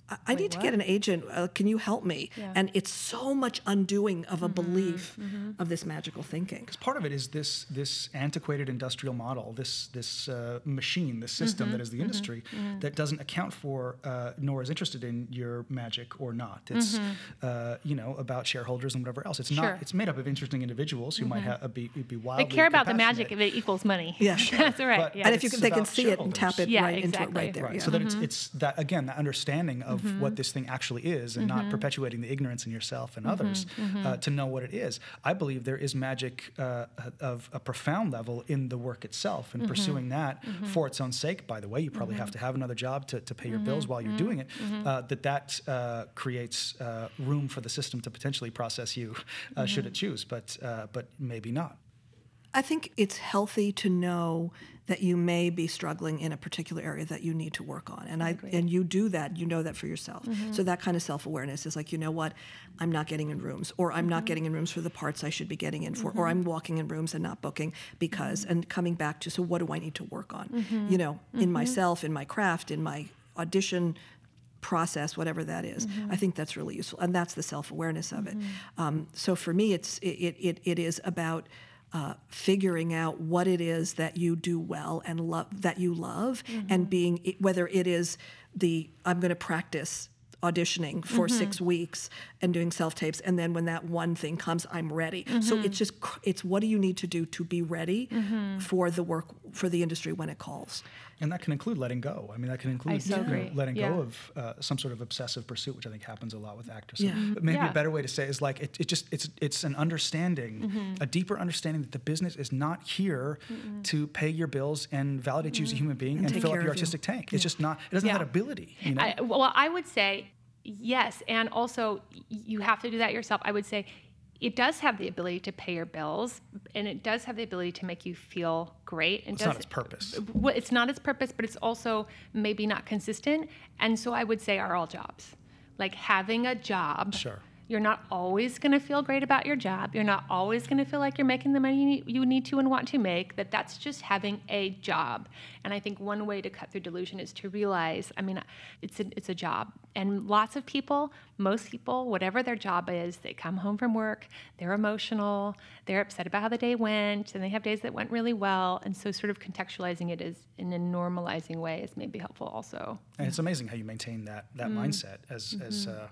I, I need to get an agent. Uh, can you help me? Yeah. And it's so much undoing of a mm-hmm. belief mm-hmm. of this magical thinking. Because part of it is this this antiquated industrial model, this this uh, machine, this system mm-hmm. that is the mm-hmm. industry mm-hmm. that doesn't account for uh, nor is interested in your magic or not. It's mm-hmm. uh, you know about shareholders and whatever else. It's sure. not. It's made up of interesting individuals who might have, be be wildly. They care about the magic if it equals money. Yeah, sure. that's right. But, yeah. And if you can, they can see it and tap it yeah, right exactly. into it right there. Right. Yeah. So that it's it's that again that understanding of mm-hmm. what this thing actually is and mm-hmm. not perpetuating the ignorance in yourself and mm-hmm. others mm-hmm. uh, to know what it is. I believe there is magic uh, of a profound level in the work itself and mm-hmm. pursuing that mm-hmm. for its own sake. By the way, you probably have to have another job to, to pay your bills while you're doing it. Uh, that that uh, creates uh, room for the system to potentially process you uh, should it choose, but but maybe not. I think it's healthy to know that you may be struggling in a particular area that you need to work on and i, I and you do that you know that for yourself mm-hmm. so that kind of self-awareness is like you know what i'm not getting in rooms or i'm mm-hmm. not getting in rooms for the parts i should be getting in for mm-hmm. or i'm walking in rooms and not booking because mm-hmm. and coming back to so what do i need to work on mm-hmm. you know in mm-hmm. myself in my craft in my audition process, whatever that is. Mm-hmm. I think that's really useful, and that's the self awareness of it. Um, so for me, it's it, it it is about uh, figuring out what it is that you do well and love that you love mm-hmm. and being whether it is the i'm going to practice auditioning for mm-hmm. six weeks and doing self tapes and then when that one thing comes i'm ready mm-hmm. so it's just it's what do you need to do to be ready mm-hmm. for the work for the industry when it calls and that can include letting go i mean that can include so know, letting yeah. go of uh, some sort of obsessive pursuit which i think happens a lot with actors yeah. but maybe yeah. a better way to say it is like it, it just it's it's an understanding mm-hmm. a deeper understanding that the business is not here to pay your bills and validate you as a human being and, and fill up your artistic you. tank it's just not it doesn't have that ability you know? I, well i would say yes, and also you have to do that yourself. I would say it does have the ability to pay your bills, and it does have the ability to make you feel great. And it's does, not its purpose. It's not its purpose, but it's also maybe not consistent. And so I would say are all jobs. Like having a job. Sure you're not always going to feel great about your job. You're not always going to feel like you're making the money you need, to and want to make. That that's just having a job. And I think one way to cut through delusion is to realize, I mean, it's a, it's a job. And lots of people, most people, whatever their job is, they come home from work, they're emotional, they're upset about how the day went, and they have days that went really well. And so sort of contextualizing it is in a normalizing way is maybe helpful also. And it's amazing how you maintain that that mm. mindset as mm-hmm. as uh,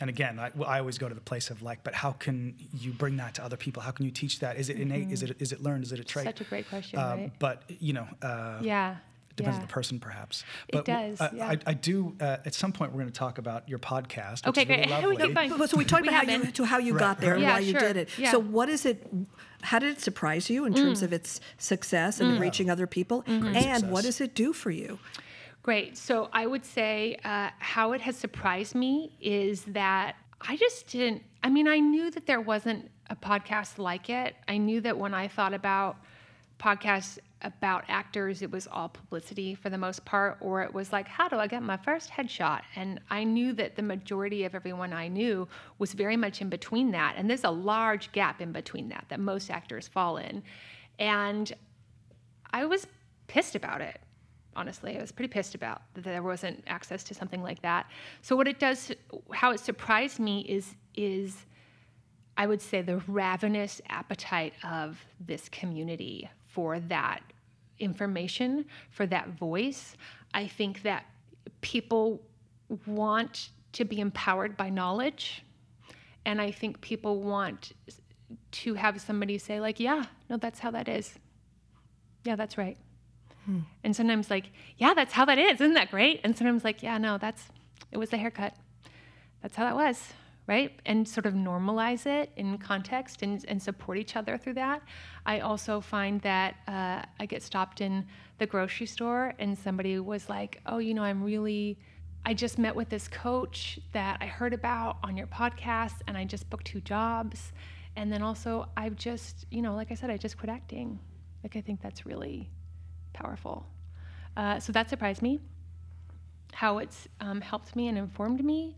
and again, I, I, always go to the place of like, but how can you bring that to other people? How can you teach that? Is it innate? Mm-hmm. Is it is it learned? Is it a trait? Such a great question, um, right? But you know, uh, yeah, Depends Yeah. on the person, perhaps. It does, uh, yeah. I, I do. Uh, at some point, we're going to talk about your podcast. Which Okay, is really great. We lovely. can find- But- so we talked We about how you, to how you Right, got there and right. Yeah, why you did it. Yeah. So what is it? How did it surprise you in terms of its success and reaching other people? And success. what does it do for you? Great. So I would say uh, how it has surprised me is that I just didn't. I mean, I knew that there wasn't a podcast like it. I knew that when I thought about podcasts about actors, it was all publicity for the most part, or it was like, how do I get my first headshot? And I knew that the majority of everyone I knew was very much in between that. And there's a large gap in between that that most actors fall in. And I was pissed about it. Honestly, I was pretty pissed about that there wasn't access to something like that. So what it does, how it surprised me is is I would say the ravenous appetite of this community for that information, for that voice. I think that people want to be empowered by knowledge. And I think people want to have somebody say, like, yeah, no, that's how that is. Yeah, that's right. And sometimes, like, yeah, that's how that is. Isn't that great? And sometimes, like, yeah, no, that's, it was the haircut. That's how that was, right? And sort of normalize it in context and, and support each other through that. I also find that uh, I get stopped in the grocery store and somebody was like, oh, you know, I'm really, I just met with this coach that I heard about on your podcast and I just booked two jobs. And then also, I've just, you know, like I said, I just quit acting. Like, I think that's really powerful. Uh, so that surprised me. How it's um, helped me and informed me.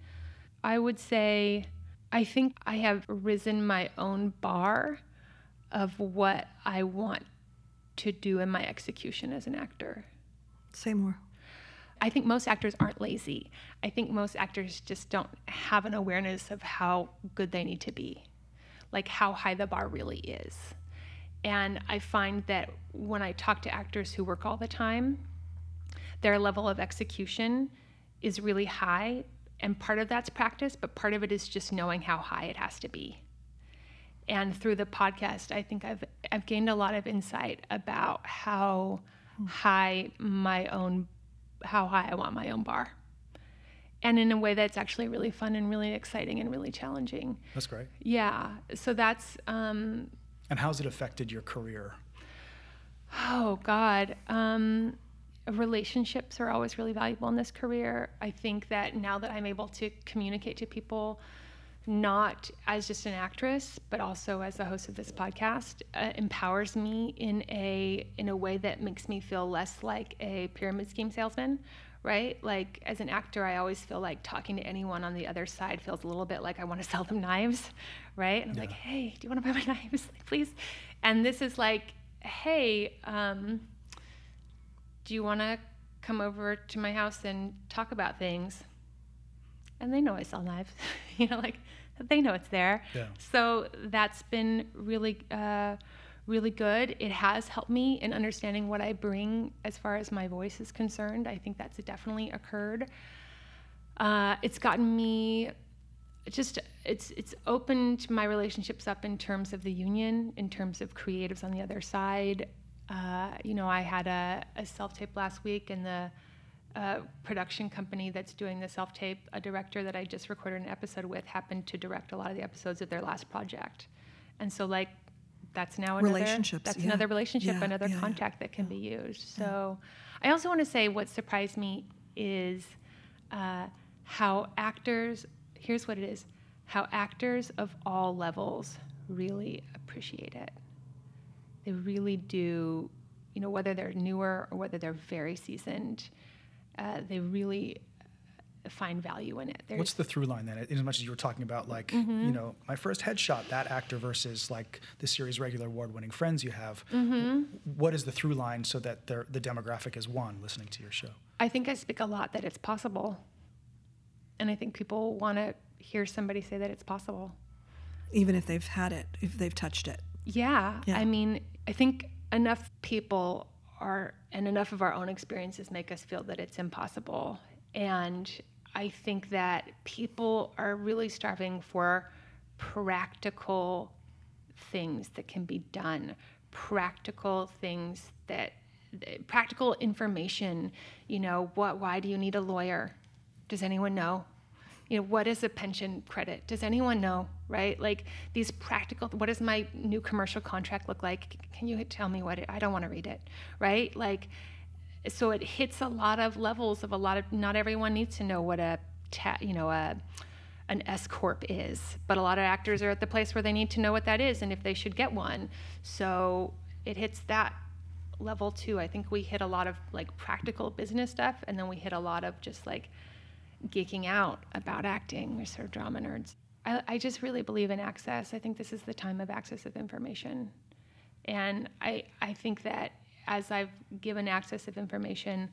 I would say I think I have risen my own bar of what I want to do in my execution as an actor. Say more. I think most actors aren't lazy. I think most actors just don't have an awareness of how good they need to be, like how high the bar really is. And I find that when I talk to actors who work all the time, their level of execution is really high. And part of that's practice, but part of it is just knowing how high it has to be. And through the podcast, I think I've, I've gained a lot of insight about how high my own, how high I want my own bar. And in a way that's actually really fun and really exciting and really challenging. That's great. Yeah. So that's, um, And how's it affected your career? Oh God. Um, relationships are always really valuable in this career. I think that now that I'm able to communicate to people, not as just an actress, but also as the host of this podcast, uh, empowers me in a in a way that makes me feel less like a pyramid scheme salesman. Right? Like as an actor, I always feel like talking to anyone on the other side feels a little bit like I want to sell them knives, right? And I'm like, hey, do you want to buy my knives, like, please? And this is like, hey, um, do you want to come over to my house and talk about things? And they know I sell knives, you know, like they know it's there. Yeah. So that's been really, uh, really good. It has helped me in understanding what I bring as far as my voice is concerned. I think that's definitely occurred. Uh, it's gotten me just it's it's opened my relationships up in terms of the union, in terms of creatives on the other side. Uh, you know, I had a, a self tape last week, and the uh, production company that's doing the self tape, a director that I just recorded an episode with, happened to direct a lot of the episodes of their last project, and so like that's now another Relationships, that's yeah. another relationship, Yeah, another yeah, contact that can be used. So, I also want to say what surprised me is uh, how actors. Here's what it is: how actors of all levels really appreciate it. They really do. You know, whether they're newer or whether they're very seasoned, uh, they really find value in it. There's, What's the through line then? In as much as you were talking about, like, Mm-hmm. you know, my first headshot, that actor versus like the series regular award winning friends you have. Mm-hmm. What is the through line so that the demographic is one listening to your show? I think I speak a lot that it's possible. And I think people want to hear somebody say that it's possible. Even if they've had it, if they've touched it. Yeah. Yeah. I mean, I think enough people are, and enough of our own experiences make us feel that it's impossible. And I think that people are really starving for practical things that can be done, practical things that practical information. You know, what? Why do you need a lawyer? Does anyone know? You know, what is a pension credit? Does anyone know? Right? Like these practical. What does my new commercial contract look like? Can you tell me what it? I don't want to read it. Right? Like, so it hits a lot of levels of a lot of. Not everyone needs to know what a, ta- you know, a an S corp is, but a lot of actors are at the place where they need to know what that is and if they should get one. So it hits that level too. I think we hit a lot of like practical business stuff, and then we hit a lot of just like geeking out about acting. We're sort of drama nerds. I, I just really believe in access. I think this is the time of access of information, and I I think that as I've given access of information,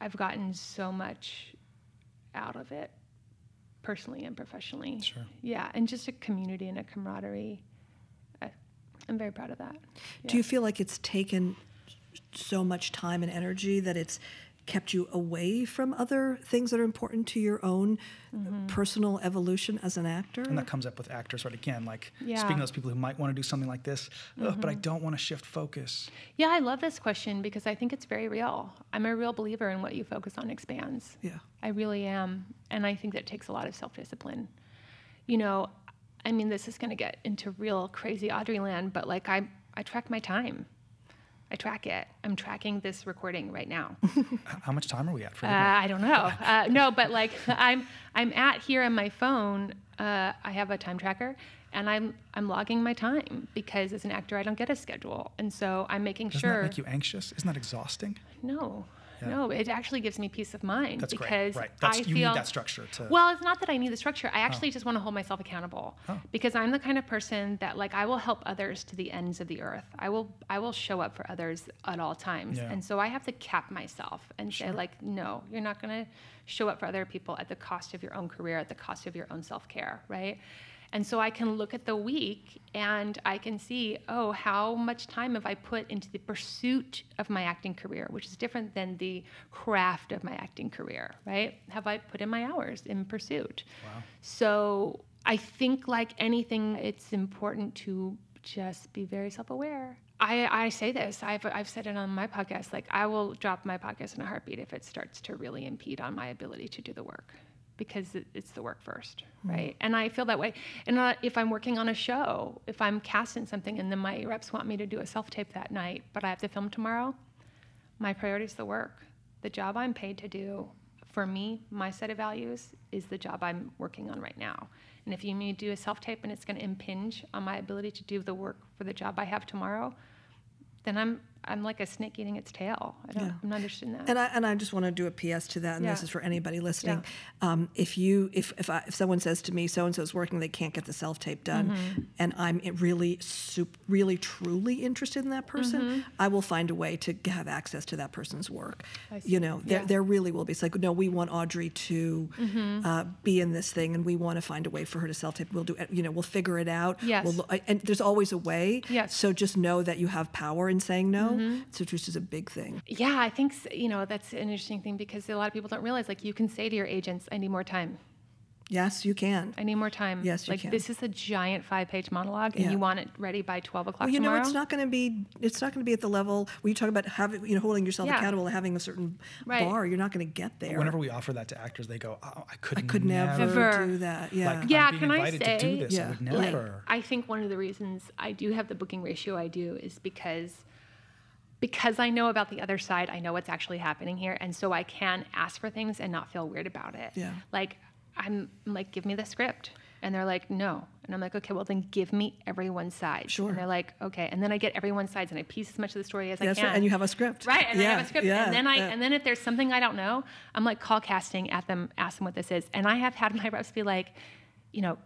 I've gotten so much out of it personally and professionally. Sure. Yeah, and just a community and a camaraderie. I, I'm very proud of that. Do you feel like it's taken so much time and energy that it's kept you away from other things that are important to your own Mm-hmm. personal evolution as an actor? And that comes up with actors, right? Again, like Yeah. speaking of those people who might want to do something like this, "Ugh, but I don't want to shift focus. Yeah, I love this question because I think it's very real. I'm a real believer in what you focus on expands. Yeah. I really am. And I think that takes a lot of self discipline. You know, I mean, this is going to get into real crazy Audrey land, but like I, I track my time. I track it. I'm tracking this recording right now. How much time are we at? Uh, Forgive. I don't know. Uh, no, but like I'm I'm at here on my phone. Uh, I have a time tracker, and I'm I'm logging my time because as an actor I don't get a schedule, and so I'm making Doesn't sure. that make you anxious? Isn't that exhausting? no, Yeah. no, it actually gives me peace of mind That's great. because Right. That's, I you feel need that structure to. well, it's not that I need the structure. I actually oh. just want to hold myself accountable Oh. because I'm the kind of person that like I will help others to the ends of the earth. I will I will show up for others at all times. Yeah. And so I have to cap myself and say like no, you're not going to show up for other people at the cost of your own career, at the cost of your own self-care, right? And so I can look at the week and I can see, oh, how much time have I put into the pursuit of my acting career, which is different than the craft of my acting career, right? Have I put in my hours in pursuit? Wow. So I think, like anything, it's important to just be very self aware. I, I say this, I've, I've said it on my podcast, like I will drop my podcast in a heartbeat if it starts to really impede on my ability to do the work because it, it's the work first, right? And I feel that way. And uh, if I'm working on a show, if I'm casting something and then my reps want me to do a self tape that night, but I have to film tomorrow, my priority is the work. The job I'm paid to do, for me, my set of values is the job I'm working on right now. And if you need to do a self tape and it's going to impinge on my ability to do the work for the job I have tomorrow, then I'm I'm like a snake eating its tail. I don't, Yeah. I'm not interested in that. And I, and I just want to do a PS to that, and this is for anybody listening. Um, if you if if, I, if someone says to me, so and so is working, they can't get the self tape done, Mm-hmm. and I'm really sup- really truly interested in that person, Mm-hmm. I will find a way to have access to that person's work. You know, there Yeah. there really will be. It's like no, we want Audrey to Mm-hmm. uh, be in this thing, and we want to find a way for her to self tape. We'll do it. You know, we'll figure it out. Yes. We'll, and there's always a way. Yes. So just know that you have power in saying no. Mm-hmm. So which is a big thing. yeah, I think you know that's an interesting thing because a lot of people don't realize like you can say to your agents, "I need more time. Yes, you can. I need more time." Yes, you like can. this is a giant five-page monologue, and Yeah. you want it ready by twelve o'clock Well, you tomorrow. know, it's not going to be. It's not going to be at the level where you talk about having, you know, holding yourself Yeah. accountable, and having a certain Right. bar. You're not going to get there. Whenever we offer that to actors, they go, oh, I could, I could never, Never. do that. Yeah. Like, Yeah, I'm being can I invited to do say- this. Yeah. I would Like. I think one of the reasons I do have the booking ratio I do is because because I know about the other side, I know what's actually happening here, and so I can ask for things and not feel weird about it. Yeah. Like I'm I'm like, give me the script, and they're like, no, and I'm like, okay, well then give me everyone's side. Sure. And they're like, okay, and then I get everyone's sides and I piece as much of the story as That's I can. right. And you have a script. Right, and I have a script, Yeah. and then I yeah. and then if there's something I don't know, I'm like call casting at them, ask them what this is, and I have had my reps be like, you know,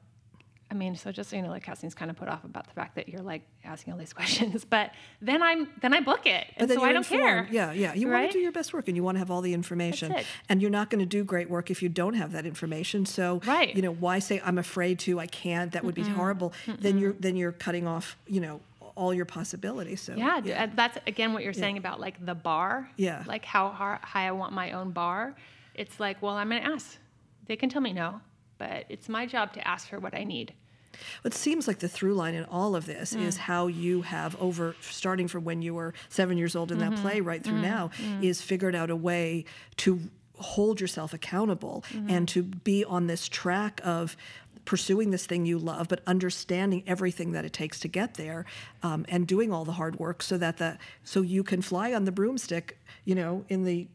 I mean, so just so you know, like casting's kind of put off about the fact that you're like asking all these questions, but then I'm then I book it, and so I don't care. Yeah, yeah. You want to do your best work, and you want to have all the information. And you're not going to do great work if you don't have that information. So, Right. you know, why say I'm afraid to? I can't. That would be horrible. Then you're then you're cutting off, you know, all your possibilities. So Yeah, uh, that's again what you're saying about like the bar. Yeah. Like how high I want my own bar. It's like, well, I'm going to ask. They can tell me no, but it's my job to ask for what I need. It seems like the through line in all of this Mm. is how you have over starting from when you were seven years old in Mm-hmm. that play right through now is figured out a way to hold yourself accountable Mm-hmm. and to be on this track of pursuing this thing you love but understanding everything that it takes to get there um, and doing all the hard work so that the so you can fly on the broomstick you know in the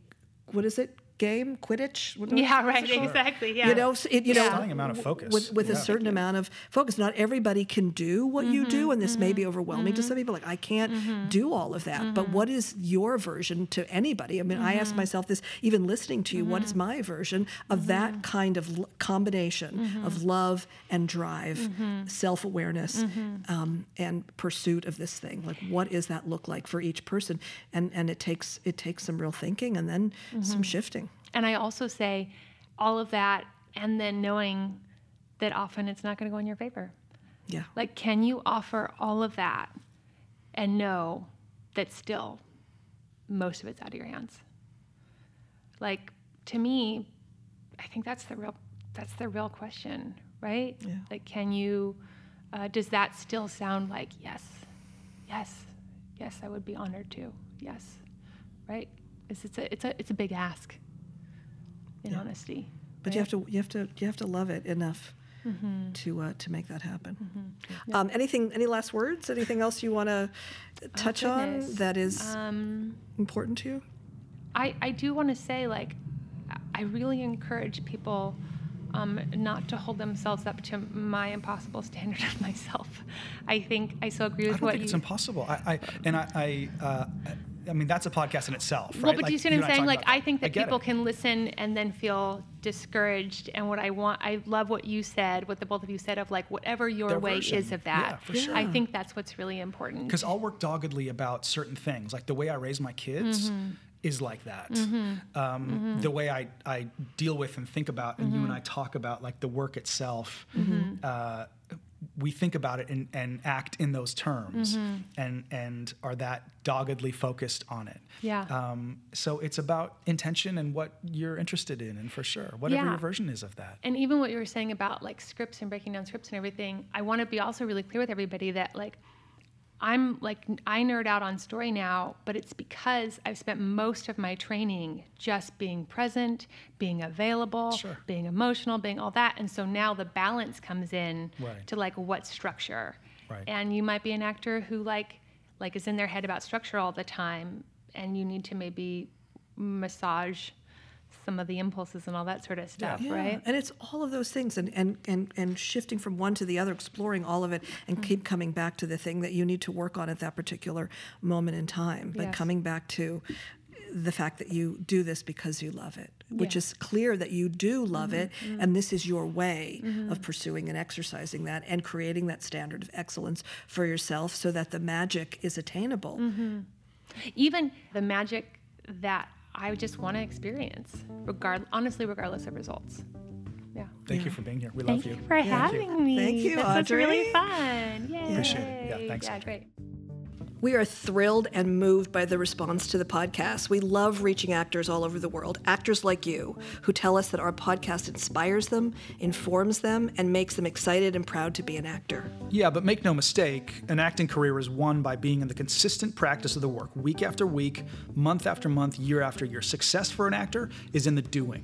what is it game quidditch What- Yeah, what's right, called? exactly. Yeah. you know it, you know Stunning amount of focus. with, with a Yeah. certain amount of focus. Not everybody can do what you do, mm-hmm, and this may be mm-hmm, overwhelming to mm-hmm. some people. Like I can't do all of that. But what is your version to anybody? I mean, I ask myself this even listening to you. What is my version of that kind of l- combination of love and drive, self awareness, um, and pursuit of this thing? Like, what does that look like for each person? And and it takes it takes some real thinking and then some shifting. And I also say all of that and then knowing that often it's not going to go in your favor. Yeah. Like, can you offer all of that and know that still most of it's out of your hands? Like, to me, I think that's the real that's the real question, right? Yeah. Like, can you? Uh, does that still sound like yes, yes, yes? I would be honored to. Yes, right? It's, it's a it's a it's a big ask. In honesty, But you have to you have to you have to love it enough Mm-hmm. to uh, to make that happen. Um, anything? Any last words? Anything else you want to touch on Oh, goodness. that is um, important to you? I, I do want to say, like, I really encourage people um, not to hold themselves up to my impossible standard of myself. I think I so agree I with don't what think you. it's impossible. I, I and I, I, uh, I mean that's a podcast in itself, right? well, but Like, do you see what I'm saying? Like, I think that get people it. can listen and then feel discouraged. And what I want, I love what you said, what the both of you said of like whatever your Their way version. is of that. Yeah, for sure. I think that's what's really important. because I'll work doggedly about certain things, like the way I raise my kids. Mm-hmm. Is like that. Um, The way I, I deal with and think about, and Mm-hmm. you and I talk about like the work itself. Uh, we think about it and, and act in those terms, Mm-hmm. and and are that doggedly focused on it. Yeah. Um, so it's about intention and what you're interested in, and for sure, whatever Yeah. your version is of that. and even what you were saying about like scripts and breaking down scripts and everything i want to be also really clear with everybody that like i'm like i nerd out on story now but it's because i've spent most of my training just being present being available Sure. being emotional being all that and so now the balance comes in Right. to like what structure Right. and you might be an actor who like like is in their head about structure all the time and you need to maybe massage some of the impulses and all that sort of stuff right And it's all of those things and, and, and, and shifting from one to the other, exploring all of it and Mm-hmm. keep coming back to the thing that you need to work on at that particular moment in time. But Yes. coming back to the fact that you do this because you love it, which Yes. is clear that you do love it Mm-hmm. and this is your way of pursuing and exercising that and creating that standard of excellence for yourself so that the magic is attainable. Mm-hmm. even the magic that I just want to experience, regard honestly, regardless of results. Yeah. Thank you for being here. We Thank love you. Thank you for having me. Thank you, This was really fun. Yay. Appreciate it. Yeah, thanks, Yeah, Audrey. great. We are thrilled and moved by the response to the podcast. We love reaching actors all over the world, actors like you, who tell us that our podcast inspires them, informs them, and makes them excited and proud to be an actor. Yeah, but make no mistake, an acting career is won by being in the consistent practice of the work, week after week, month after month, year after year. Success for an actor is in the doing.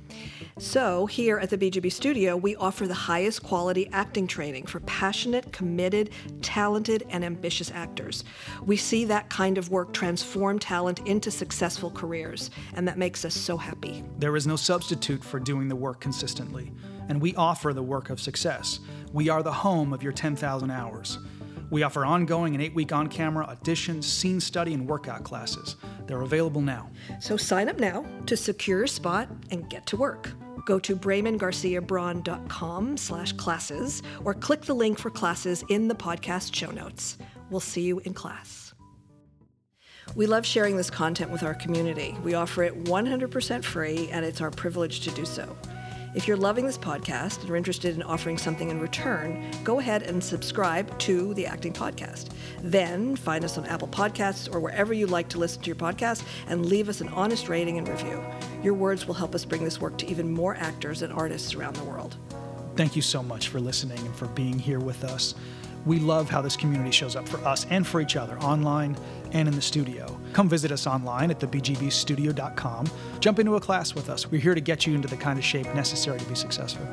So, here at the BGB studio, we offer the highest quality acting training for passionate, committed, talented, and ambitious actors. We see that kind of work transform talent into successful careers, and that makes us so happy. There is no substitute for doing the work consistently, and we offer the work of success. We are the home of your 10,000 hours. We offer ongoing and eight week on camera auditions, scene study, and workout classes. They're available now. So sign up now to secure a spot and get to work. Go to BramonGarciaBraun.com slash classes or click the link for classes in the podcast show notes. We'll see you in class. We love sharing this content with our community. We offer it 100% free, and it's our privilege to do so. If you're loving this podcast and are interested in offering something in return, go ahead and subscribe to the Acting Podcast. Then find us on Apple Podcasts or wherever you like to listen to your podcast and leave us an honest rating and review. Your words will help us bring this work to even more actors and artists around the world. Thank you so much for listening and for being here with us. We love how this community shows up for us and for each other online and in the studio. Come visit us online at thebgbstudio.com. Jump into a class with us. We're here to get you into the kind of shape necessary to be successful.